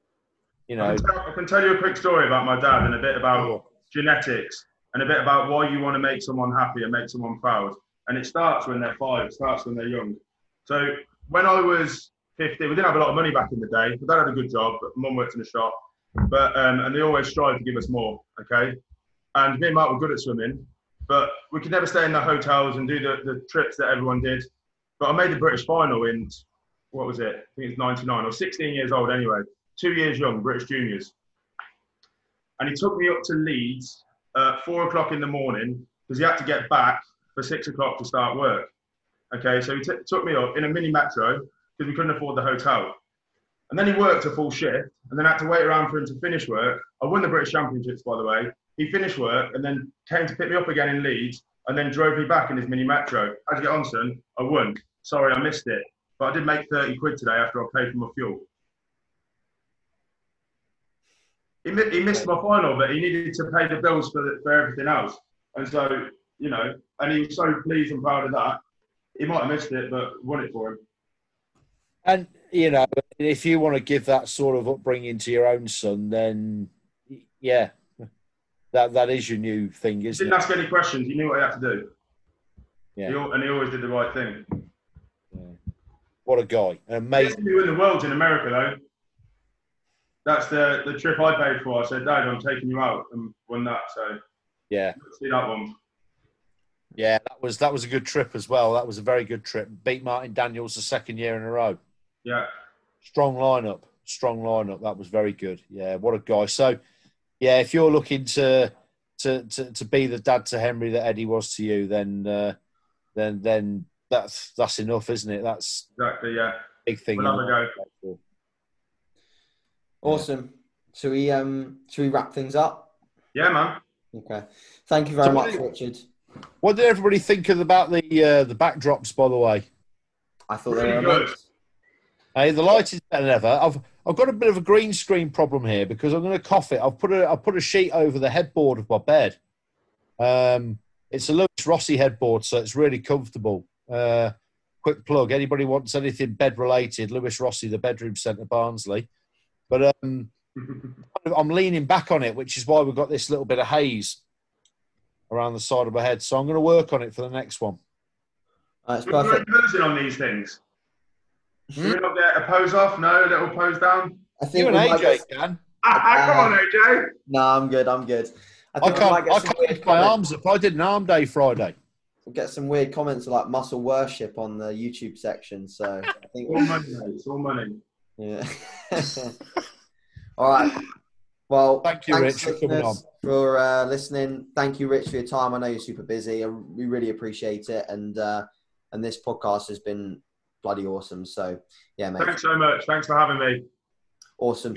you I know, can, tell, I can tell you a quick story about my dad and a bit about genetics and a bit about why you want to make someone happy and make someone proud. And it starts when they're five, it starts when they're young. So when I was 15, we didn't have a lot of money back in the day. My dad had a good job, but mum worked in a shop. But um, and they always strive to give us more, okay? And me and Mark were good at swimming, but we could never stay in the hotels and do the, the trips that everyone did. But I made the British final in what was it? I think it's 99 or 16 years old anyway. Two years young, British juniors. And he took me up to Leeds at four o'clock in the morning because he had to get back for six o'clock to start work. Okay, so he t- took me up in a mini metro because we couldn't afford the hotel. And then he worked a full shift and then had to wait around for him to finish work. I won the British Championships, by the way. He finished work and then came to pick me up again in Leeds and then drove me back in his mini metro. How'd you get on, son? I won. Sorry, I missed it. But I did make 30 quid today after I paid for my fuel. He, mi- he missed my final, but he needed to pay the bills for, the, for everything else. And so, you know, and he was so pleased and proud of that. He might have missed it, but won it for him. And you know, if you want to give that sort of upbringing to your own son, then yeah, that that is your new thing, isn't didn't it? ask any questions. He knew what he had to do. Yeah. al- and he always did the right thing. yeah. What a guy! An amazing. He win the world in America, though. That's the, the trip I paid for. I said, Dad, I'm taking you out and won that. So Yeah, see that one. yeah. That was that was a good trip as well. That was a very good trip. Beat Martin Daniels the second year in a row. Yeah. Strong lineup. Strong lineup. That was very good. Yeah, what a guy. So, yeah, if you're looking to to to, to be the dad to Henry that Eddie was to you, then uh, then then that's that's enough, isn't it? That's Exactly. Yeah. big thing. We'll have a. Awesome. Should we um should we wrap things up? Yeah, man. Okay. Thank you very So- much, Richard. What did everybody think of about the uh, the backdrops? By the way, I thought they were good. amazing. Hey, the light is better than ever. I've I've got a bit of a green screen problem here because I'm going to cough it. I've put a I've put a sheet over the headboard of my bed. Um, it's a Lewis Rossi headboard, so it's really comfortable. Uh, quick plug: anybody wants anything bed related? Lewis Rossi, the bedroom centre, Barnsley. But um, I'm leaning back on it, which is why we've got this little bit of haze around the side of my head. So I'm going to work on it for the next one. Uh, it's perfect. posing on these things. Hmm? Do we not get a pose off? No, a little pose down. I think You we and might AJ get- can. Ah, come on, AJ. No, I'm good. I'm good. I I think we might can't. get I some can't lift my arms up. I did an arm day Friday. We'll get some weird comments like muscle worship on the YouTube section. So I think All money. It's all money. yeah. All right. Well, Thank you, Rich, for coming listeners, for uh, listening. Thank you, Rich, for your time. I know you're super busy. I- We really appreciate it, and uh, and this podcast has been bloody awesome. So yeah, mate, Thanks so much. Thanks for having me. awesome.